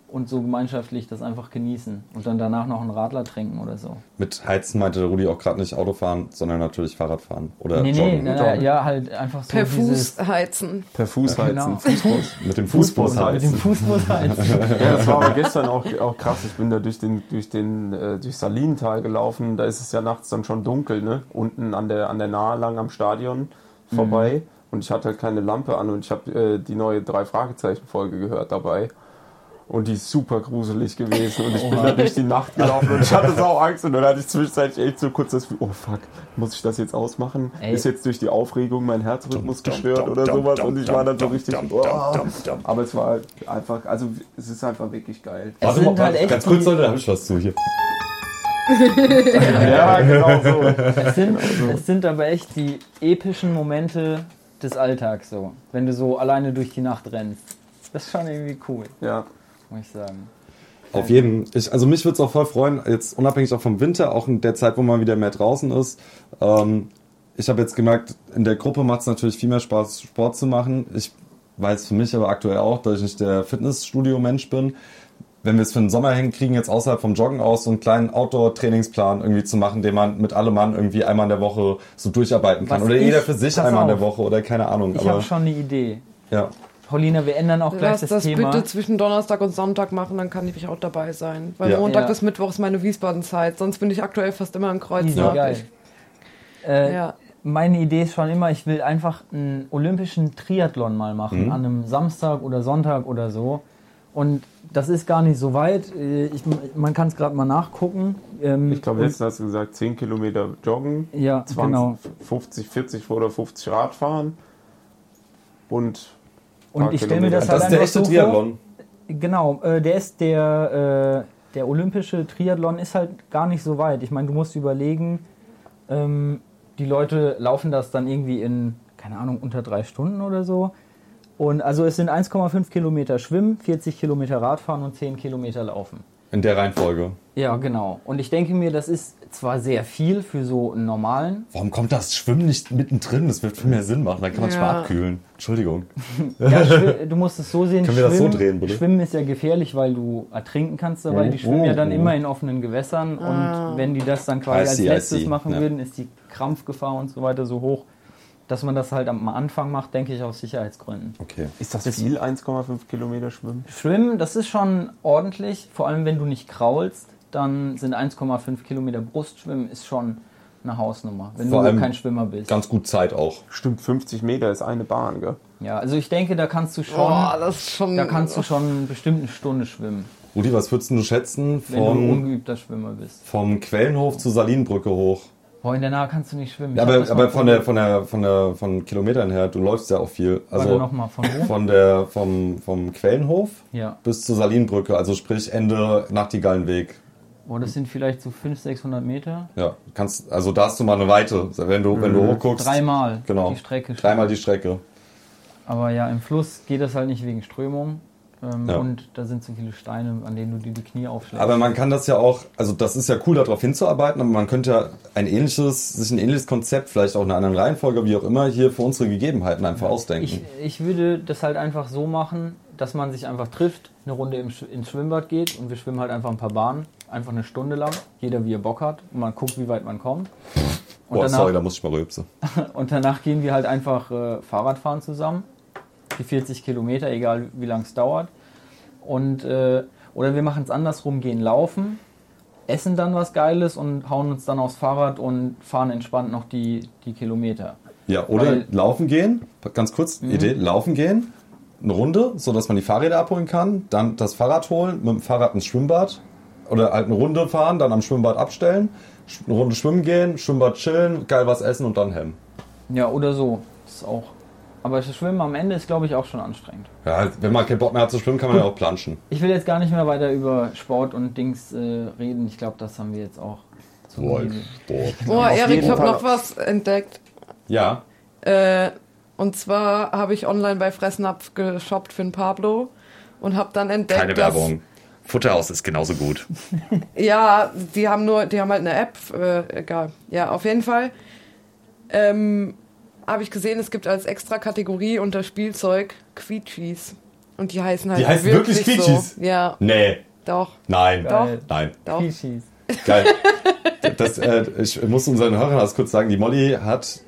und so gemeinschaftlich das einfach genießen und dann danach noch einen Radler trinken oder so. Mit Heizen meinte der Rudi auch gerade nicht Autofahren, sondern natürlich Fahrradfahren oder nee, nee, Joggen. na, na, ja, halt einfach so per dieses Fuß heizen. Per Fuß heizen. Genau. *laughs* Fußbus. Mit dem Fußbus mit dem heizen. Fußbus heizen. *laughs* Ja, das war aber gestern auch, auch krass. Ich bin da durch den, durch den, äh, durch Salintal gelaufen. Da ist es ja nachts dann schon dunkel, ne? Unten an der, an der Nahe lang am Stadion vorbei. Und ich hatte halt keine Lampe an und ich habe äh, die neue drei Fragezeichen Folge gehört dabei. Und die ist super gruselig gewesen. Und ich bin da durch die Nacht gelaufen und ich hatte sau *laughs* Angst. Und dann hatte ich zwischenzeitlich echt so kurz das Gefühl, oh fuck, muss ich das jetzt ausmachen? Ey. Ist jetzt durch die Aufregung mein Herzrhythmus gestört oder sowas? Und ich war dann so richtig, oh. Aber es war einfach, also es ist einfach wirklich geil. Es Warte sind mal, halt echt ganz kurz, Leute, da habe ich was zu hier. *laughs* Ja, genau so. Es sind, es sind aber echt die epischen Momente des Alltags so, wenn du so alleine durch die Nacht rennst. Das ist schon irgendwie cool, Ja. Muss ich sagen. Auf jeden. Ich, also mich würde es auch voll freuen, jetzt unabhängig auch vom Winter, auch in der Zeit, wo man wieder mehr draußen ist. Ähm, ich habe jetzt gemerkt, in der Gruppe macht es natürlich viel mehr Spaß, Sport zu machen. Ich weiß für mich aber aktuell auch, dass ich nicht der Fitnessstudio-Mensch bin. Wenn wir es für den Sommer hinkriegen, jetzt außerhalb vom Joggen aus so einen kleinen Outdoor-Trainingsplan irgendwie zu machen, den man mit allem Mann irgendwie einmal in der Woche so durcharbeiten kann. Was oder ich- jeder für sich einmal in der auf. Woche oder keine Ahnung. Ich habe schon eine Idee. ja. Paulina, wir ändern auch gleich Lass das, das Thema. bitte zwischen Donnerstag und Sonntag machen, dann kann ich auch dabei sein. Weil Ja. Montag Ja. bis Mittwoch ist meine Wiesbaden-Zeit, sonst bin ich aktuell fast immer im Easy, Kreuznach. geil. Äh, Ja. Meine Idee ist schon immer, ich will einfach einen olympischen Triathlon mal machen, Mhm. an einem Samstag oder Sonntag oder so. Und das ist gar nicht so weit. Äh, Ich, man kann es gerade mal nachgucken. Ähm, Ich glaube, jetzt hast du gesagt, 10 Kilometer joggen, Ja, 20, genau. 50, 40 oder 50 Radfahren und Und ich stelle mir das, Das halt ist der echte so vor. Triathlon. Genau, äh, der ist der, äh, der olympische Triathlon ist halt gar nicht so weit. Ich meine, du musst überlegen, ähm, die Leute laufen das dann irgendwie in, keine Ahnung, unter drei Stunden oder so. Und also es sind 1,5 Kilometer Schwimmen, 40 Kilometer Radfahren und 10 Kilometer Laufen. In der Reihenfolge. Ja, genau. Und ich denke mir, das ist zwar sehr viel für so einen normalen, Warum kommt das Schwimmen nicht mittendrin? Das wird viel mehr Sinn machen. Dann kann man Ja. mal abkühlen. Entschuldigung. Ja, du musst es so sehen. Können wir das so Schwimmen, drehen, bitte? Schwimmen ist ja gefährlich, weil du ertrinken kannst dabei. Oh, Die schwimmen ja dann oh, oh. immer in offenen Gewässern und wenn die das dann quasi als see, I letztes machen Ja. würden, ist die Krampfgefahr und so weiter so hoch, dass man das halt am Anfang macht, denke ich aus Sicherheitsgründen. Okay. ist das viel 1,5 Kilometer schwimmen? Schwimmen, das ist schon ordentlich, vor allem wenn du nicht kraulst, dann sind 1,5 Kilometer Brustschwimmen ist schon eine Hausnummer, wenn Vor du kein Schwimmer bist. Ganz gut Zeit auch. Stimmt, 50 Meter ist eine Bahn, gell? Ja, also ich denke, da kannst du schon, ist schon. da kannst du schon bestimmt eine Stunde schwimmen. Rudi, was würdest du schätzen Wenn du vom, ungeübter Schwimmer bist. vom Quellenhof zur Salinbrücke hoch? Boah, in der Nahe kannst du nicht schwimmen. Ja, aber, aber von der, von der, von der, von Kilometern her, du läufst ja auch viel. Also nochmal, von wo? von der, vom, vom Quellenhof Ja. bis zur Salinbrücke, also sprich Ende Nachtigallenweg. Boah, das sind vielleicht so 500, 600 Meter. Ja, kannst, also da hast du mal eine Weite, wenn du, wenn du hochguckst. Dreimal Genau. die Strecke. Dreimal die Strecke. Aber ja, im Fluss geht das halt nicht wegen Strömung. Ähm, Ja. Und da sind so viele Steine, an denen du dir die Knie aufschlägst. Aber man kann das ja auch, also das ist ja cool, darauf hinzuarbeiten, aber man könnte ja ein ähnliches, sich ein ähnliches Konzept, vielleicht auch in einer anderen Reihenfolge, wie auch immer, hier für unsere Gegebenheiten einfach ausdenken. Ich, ich würde das halt einfach so machen, dass man sich einfach trifft, eine Runde im, ins Schwimmbad geht und wir schwimmen halt einfach ein paar Bahnen, einfach eine Stunde lang, jeder wie er Bock hat und man guckt, wie weit man kommt. Und, Boah, danach, sorry, da muss ich mal rülpsen. *laughs* und danach gehen wir halt einfach äh, Fahrrad fahren zusammen, die 40 Kilometer, egal wie lang es dauert. Und, äh, oder wir machen es andersrum, gehen laufen, essen dann was Geiles und hauen uns dann aufs Fahrrad und fahren entspannt noch die, die Kilometer. Ja, oder Weil- laufen gehen, ganz kurz, Idee, laufen gehen, eine Runde, so dass man die Fahrräder abholen kann, dann das Fahrrad holen, mit dem Fahrrad ins Schwimmbad oder halt eine Runde fahren, dann am Schwimmbad abstellen, eine Runde schwimmen gehen, Schwimmbad chillen, geil was essen und dann hemmen. Ja, oder so. Das ist auch. Aber das Schwimmen am Ende ist, glaube ich, auch schon anstrengend. Ja, wenn man keinen Bock mehr hat zu schwimmen, kann man ja auch planschen. Ich will jetzt gar nicht mehr weiter über Sport und Dings äh, reden. Ich glaube, das haben wir jetzt auch zu Boah, boah. Erik, ich habe noch was entdeckt. Ja, Äh, und zwar habe ich online bei Fressnapf geshoppt für den Pablo und habe dann entdeckt, keine dass, Werbung. Futterhaus ist genauso gut. *laughs* Ja, die haben nur, die haben halt eine App, äh, egal. Ja, auf jeden Fall. Ähm, habe ich gesehen, es gibt als extra Kategorie unter Spielzeug Quietschis. Und die heißen halt Die heißen wirklich Quietschis? So. Ja, Nee, doch, nein, Geil. nein. doch. Pischis. Geil. *laughs* Das, äh, ich muss unseren Hörern das kurz sagen. Die Molly hat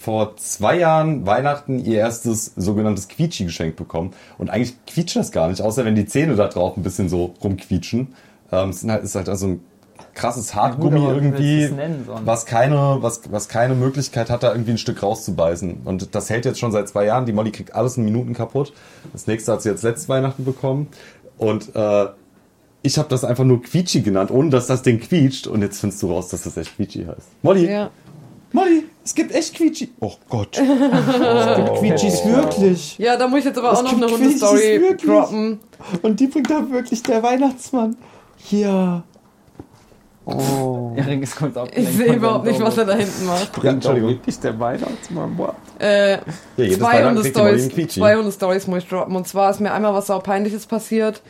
vor zwei Jahren Weihnachten ihr erstes sogenanntes Quietschi geschenkt bekommen. Und eigentlich quietscht das gar nicht, außer wenn die Zähne da drauf ein bisschen so rumquietschen. Ähm, es sind halt, ist halt also ein krasses Hartgummi willst irgendwie, es nennen was keine, was, was keine Möglichkeit hat, da irgendwie ein Stück rauszubeißen. Und das hält jetzt schon seit zwei Jahren. Die Molly kriegt alles in Minuten kaputt. Das nächste hat sie jetzt letztes Weihnachten bekommen. Und äh, ich habe das einfach nur Quietschi genannt, ohne dass das Ding quietscht. Und jetzt findest du raus, dass das echt Quietschi heißt. Molly, Ja. Molly, es gibt echt Quietschi. Oh Gott. *laughs* Quietschis wirklich. ja, da muss ich jetzt aber Es auch noch gibt eine Quietschis Hundestory wirklich. droppen. Und die bringt da wirklich der Weihnachtsmann. Hier. Oh. *laughs* Erik ist kurz Ich sehe überhaupt nicht, was er da hinten macht. Ja, Entschuldigung. Wirklich der Weihnachtsmann. Boah. Äh, Ja, zwei Hunde-Stories Quietschi. zwei Hunde-Stories muss ich droppen. Und zwar ist mir einmal was sau peinliches passiert.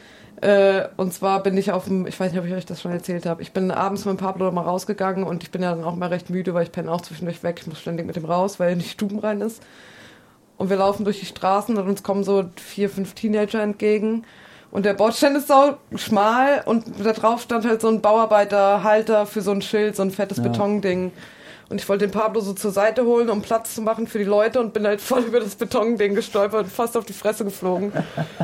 Äh, und zwar bin ich auf dem, ich weiß nicht, ob ich euch das schon erzählt habe. Ich bin abends mit dem Pablo mal rausgegangen und ich bin ja dann auch mal recht müde, weil ich penne auch zwischendurch weg. Ich muss ständig mit dem raus, weil er in die Stuben rein ist. Und wir laufen durch die Straßen und uns kommen so vier, fünf Teenager entgegen. Und der Bordstein ist so schmal und da drauf stand halt so ein Bauarbeiterhalter für so ein Schild, so ein fettes Betonding. Und ich wollte den Pablo so zur Seite holen, um Platz zu machen für die Leute und bin halt voll über das Betonding gestolpert und fast auf die Fresse geflogen.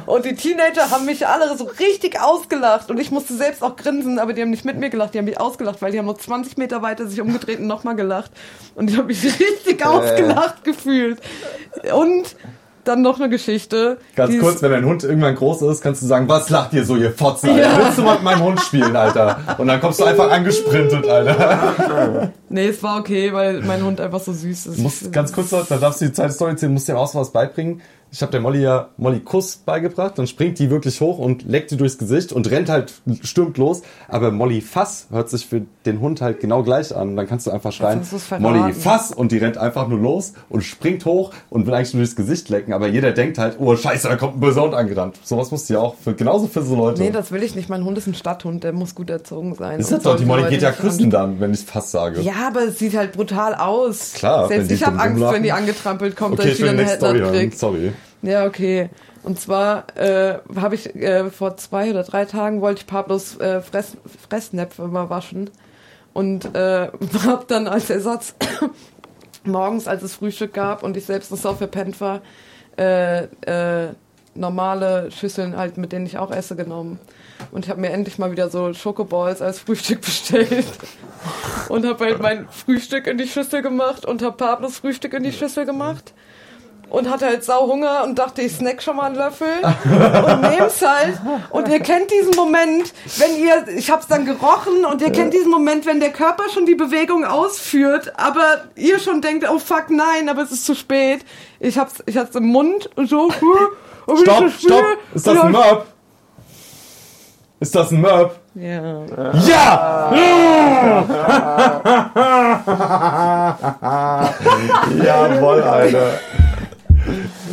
Und die Teenager haben mich alle so richtig ausgelacht und ich musste selbst auch grinsen, aber die haben nicht mit mir gelacht, die haben mich ausgelacht, weil die haben noch 20 Meter weiter sich umgedreht und nochmal gelacht. Und ich habe mich *laughs* richtig ausgelacht gefühlt. Und dann noch eine Geschichte. Ganz kurz, wenn dein Hund irgendwann groß ist, kannst du sagen, was lacht ihr so, ihr Fotze, Alter? Ja. Willst du mal mit meinem Hund spielen, Alter? Und dann kommst du einfach angesprintet, Alter. Nee, es war okay, weil mein Hund einfach so süß ist. Du musst ganz kurz, da darfst du die zweite Story erzählen, musst dir auch was beibringen. Ich habe der Molly ja Molly Kuss beigebracht, dann springt die wirklich hoch und leckt die durchs Gesicht und rennt halt, stürmt los. Aber Molly Fass hört sich für den Hund halt genau gleich an. Und dann kannst du einfach schreien. Molly Fass und die rennt einfach nur los und springt hoch und will eigentlich nur durchs Gesicht lecken. Aber jeder denkt halt, oh scheiße, da kommt ein böser Hund angerannt. Sowas musst du ja auch, für, genauso für so Leute. Nee, das will ich nicht. Mein Hund ist ein Stadthund, der muss gut erzogen sein. ist das doch, die Molly geht ja küssen dann, wenn ich Fass sage. Ja, aber es sieht halt brutal aus. Klar, Selbst ich habe Angst, wenn die angetrampelt kommt, Okay, dass ich wieder die eine nächste Story Headlock krieg. sorry. Ja, okay. Und zwar äh, habe ich äh, vor zwei oder drei Tagen wollte ich Pablos äh, Fress, Fressnäpfe mal waschen und äh, *laughs* habe dann als Ersatz *coughs* morgens, als es Frühstück gab und ich selbst noch so verpennt war, äh, äh, normale Schüsseln halt, mit denen ich auch esse, genommen. Und ich habe mir endlich mal wieder so Schokoballs als Frühstück *laughs* bestellt. Und habe halt mein Frühstück in die Schüssel gemacht und habe Pablos Frühstück in die Schüssel gemacht. Und hatte halt sau Hunger und dachte, ich snack schon mal einen Löffel *laughs* und nehm's halt. Und ihr kennt diesen Moment, wenn ihr, ich hab's dann gerochen und ihr kennt diesen Moment, wenn der Körper schon die Bewegung ausführt, aber ihr schon denkt, oh fuck, nein, aber es ist zu spät. Ich hab's, ich hab's im Mund und so. *laughs* und ich Stopp, stopp! Ist das ein Mörb? Ist das ein Mörb? Ja. Ja! *laughs* Jawoll, Alter.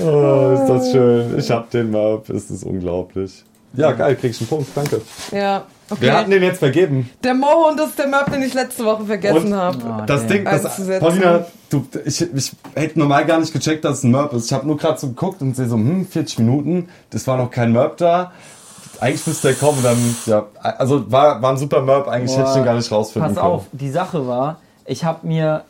Oh, ist das schön. Ich hab den Mörb. Ist das unglaublich. Ja, geil, krieg ich einen Punkt. Danke. Ja. Wir hatten Okay. den jetzt vergeben. Der Mohund ist der Möb, den ich letzte Woche vergessen habe. Ah, Das damn. Ding, das, Einzusetzen. Paulina, du, ich, ich hätte normal gar nicht gecheckt, dass es ein Mörb ist. Ich habe nur gerade so geguckt und sehe so, hm, 40 Minuten, das war noch kein Mörb da. Eigentlich müsste der kommen, dann, ja, also war, war ein super Mörb, eigentlich hätte ich den gar nicht rausfinden Pass können. auf, die Sache war, ich habe mir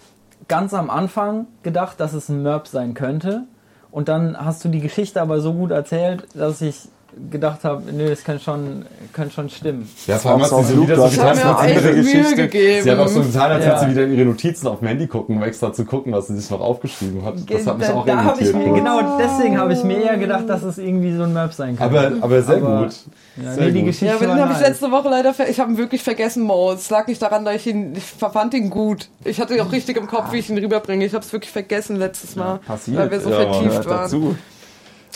ganz am Anfang gedacht, dass es ein Merp sein könnte. Und dann hast du die Geschichte aber so gut erzählt, dass ich gedacht habe, nö, das könnte schon, könnte schon stimmen. Ja, vor allem hat sie so wieder du so getan, als Mühe sie- gegeben. Sie hat auch so getan, als Ja. hätte sie wieder in ihre Notizen auf dem Handy gucken, um extra zu gucken, was sie sich noch aufgeschrieben hat. Das hat mich da auch da irritiert. mir, genau deswegen habe ich mir eher gedacht, dass es irgendwie so ein Merp sein könnte. aber, aber sehr Aber- gut. ja, sehr nee, die gut. Geschichte Ja, aber den habe ich letzte Woche leider, ver ich habe ihn wirklich vergessen, Mo. Es lag nicht daran, dass ich ihn, ich fand ihn gut. Ich hatte auch richtig im Kopf, wie ich ihn rüberbringe. Ich habe es wirklich vergessen letztes Mal, passiert. weil wir so Ja, vertieft waren. dazu.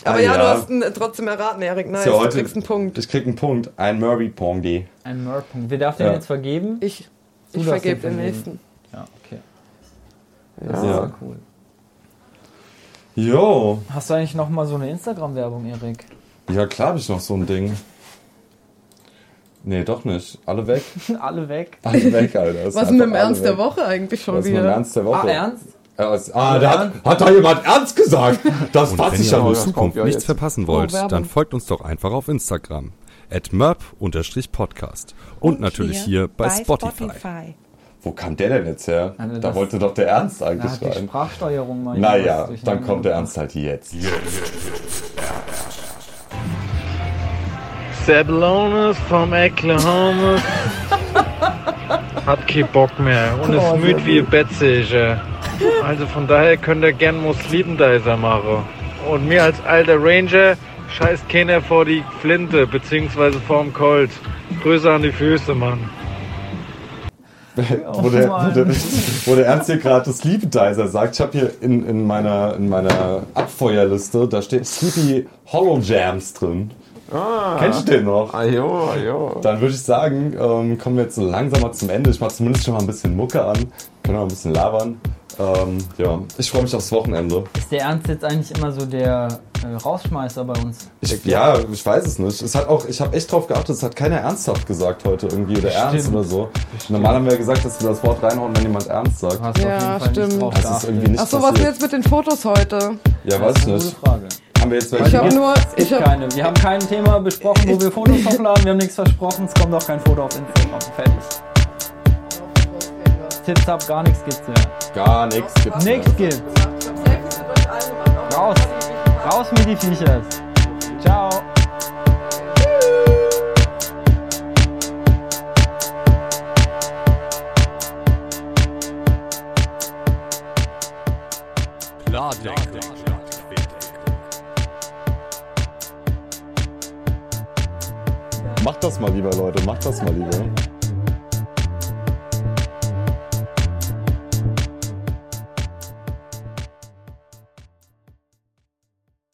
Aber Ah, ja, du ja. hast ihn trotzdem erraten, Erik. Nice, Ist ja du heute- kriegst einen Punkt. Ich krieg einen Punkt. Ein Murray Pondy. Ein Merp-Punkt. Wer darf den Ja. jetzt vergeben? Ich, Du ich vergebe den den nächsten. Ja, okay. Ja. Das ist ja cool. Jo. Hast du eigentlich noch mal so eine Instagram-Werbung, Erik? Ja, klar habe ich noch so ein Ding. Nee, doch nicht. Alle weg. *laughs* Alle weg. Alle weg, Alter. Ist Was ist mit dem Ernst der weg. Woche eigentlich schon Was ist mit dem wieder? Ernst der Woche? Ah, ernst? Ja, es- Ah, da hat, hat da jemand ernst gesagt. Das Und fasse wenn ich ihr nicht. Zukunft nichts jetzt. verpassen wollt, Oh, dann folgt uns doch einfach auf Instagram. At merp-podcast. Und natürlich hier bei, Spotify. Wo kam der denn jetzt her? Also da wollte doch der Ernst eigentlich die rein. Sprachsteuerung mal Naja, dann kommt der. Ernst halt jetzt. Seblones vom Oklahoma *laughs* hat keinen Bock mehr und ist müde wie Bettsäge. Also von daher könnt ihr gern Muslimdeiser machen. Und mir als alter Ranger scheißt keiner vor die Flinte beziehungsweise vorm Colt. Grüße an die Füße, Mann. *laughs* wo, der, wo, der, wo der Ernst hier gerade Sleepitizer sagt, ich habe hier in, in, meiner, in meiner Abfeuerliste, da steht Sleepy Hollow Jams drin. Ah, Kennst du den noch? ajo, ajo. Dann würde ich sagen, ähm, kommen wir jetzt so langsam mal zum Ende. Ich mache zumindest schon mal ein bisschen Mucke an. Können wir ein bisschen labern. Ähm, ja, ich freue mich aufs Wochenende. Ist der Ernst jetzt eigentlich immer so der äh, Rausschmeißer bei uns? Ich, ja, ich weiß es nicht. Es hat auch, ich habe echt drauf geachtet, es hat keiner ernsthaft gesagt heute irgendwie oder ernst Stimmt. oder so. Normal haben wir ja gesagt, dass wir das Wort reinhauen, wenn jemand ernst sagt. Du hast Ja, auf jeden Fall stimmt. nicht drauf Das ist irgendwie nicht Achso, was ist jetzt mit den Fotos heute? Ja, Das weiß ist ich nicht. Frage. Haben wir jetzt Ich welche? habe nur, ich habe keine. Wir haben kein Thema besprochen, wo wir Fotos hochladen. Wir haben nichts versprochen. Es kommt auch kein Foto auf Instagram. Fertig. Tipps ab, gar nichts gibt's mehr. Gar nichts gibt's. Nichts gibt's. Raus. Raus mit die Viechers. Ciao. Macht das mal lieber, Leute. Macht das mal lieber.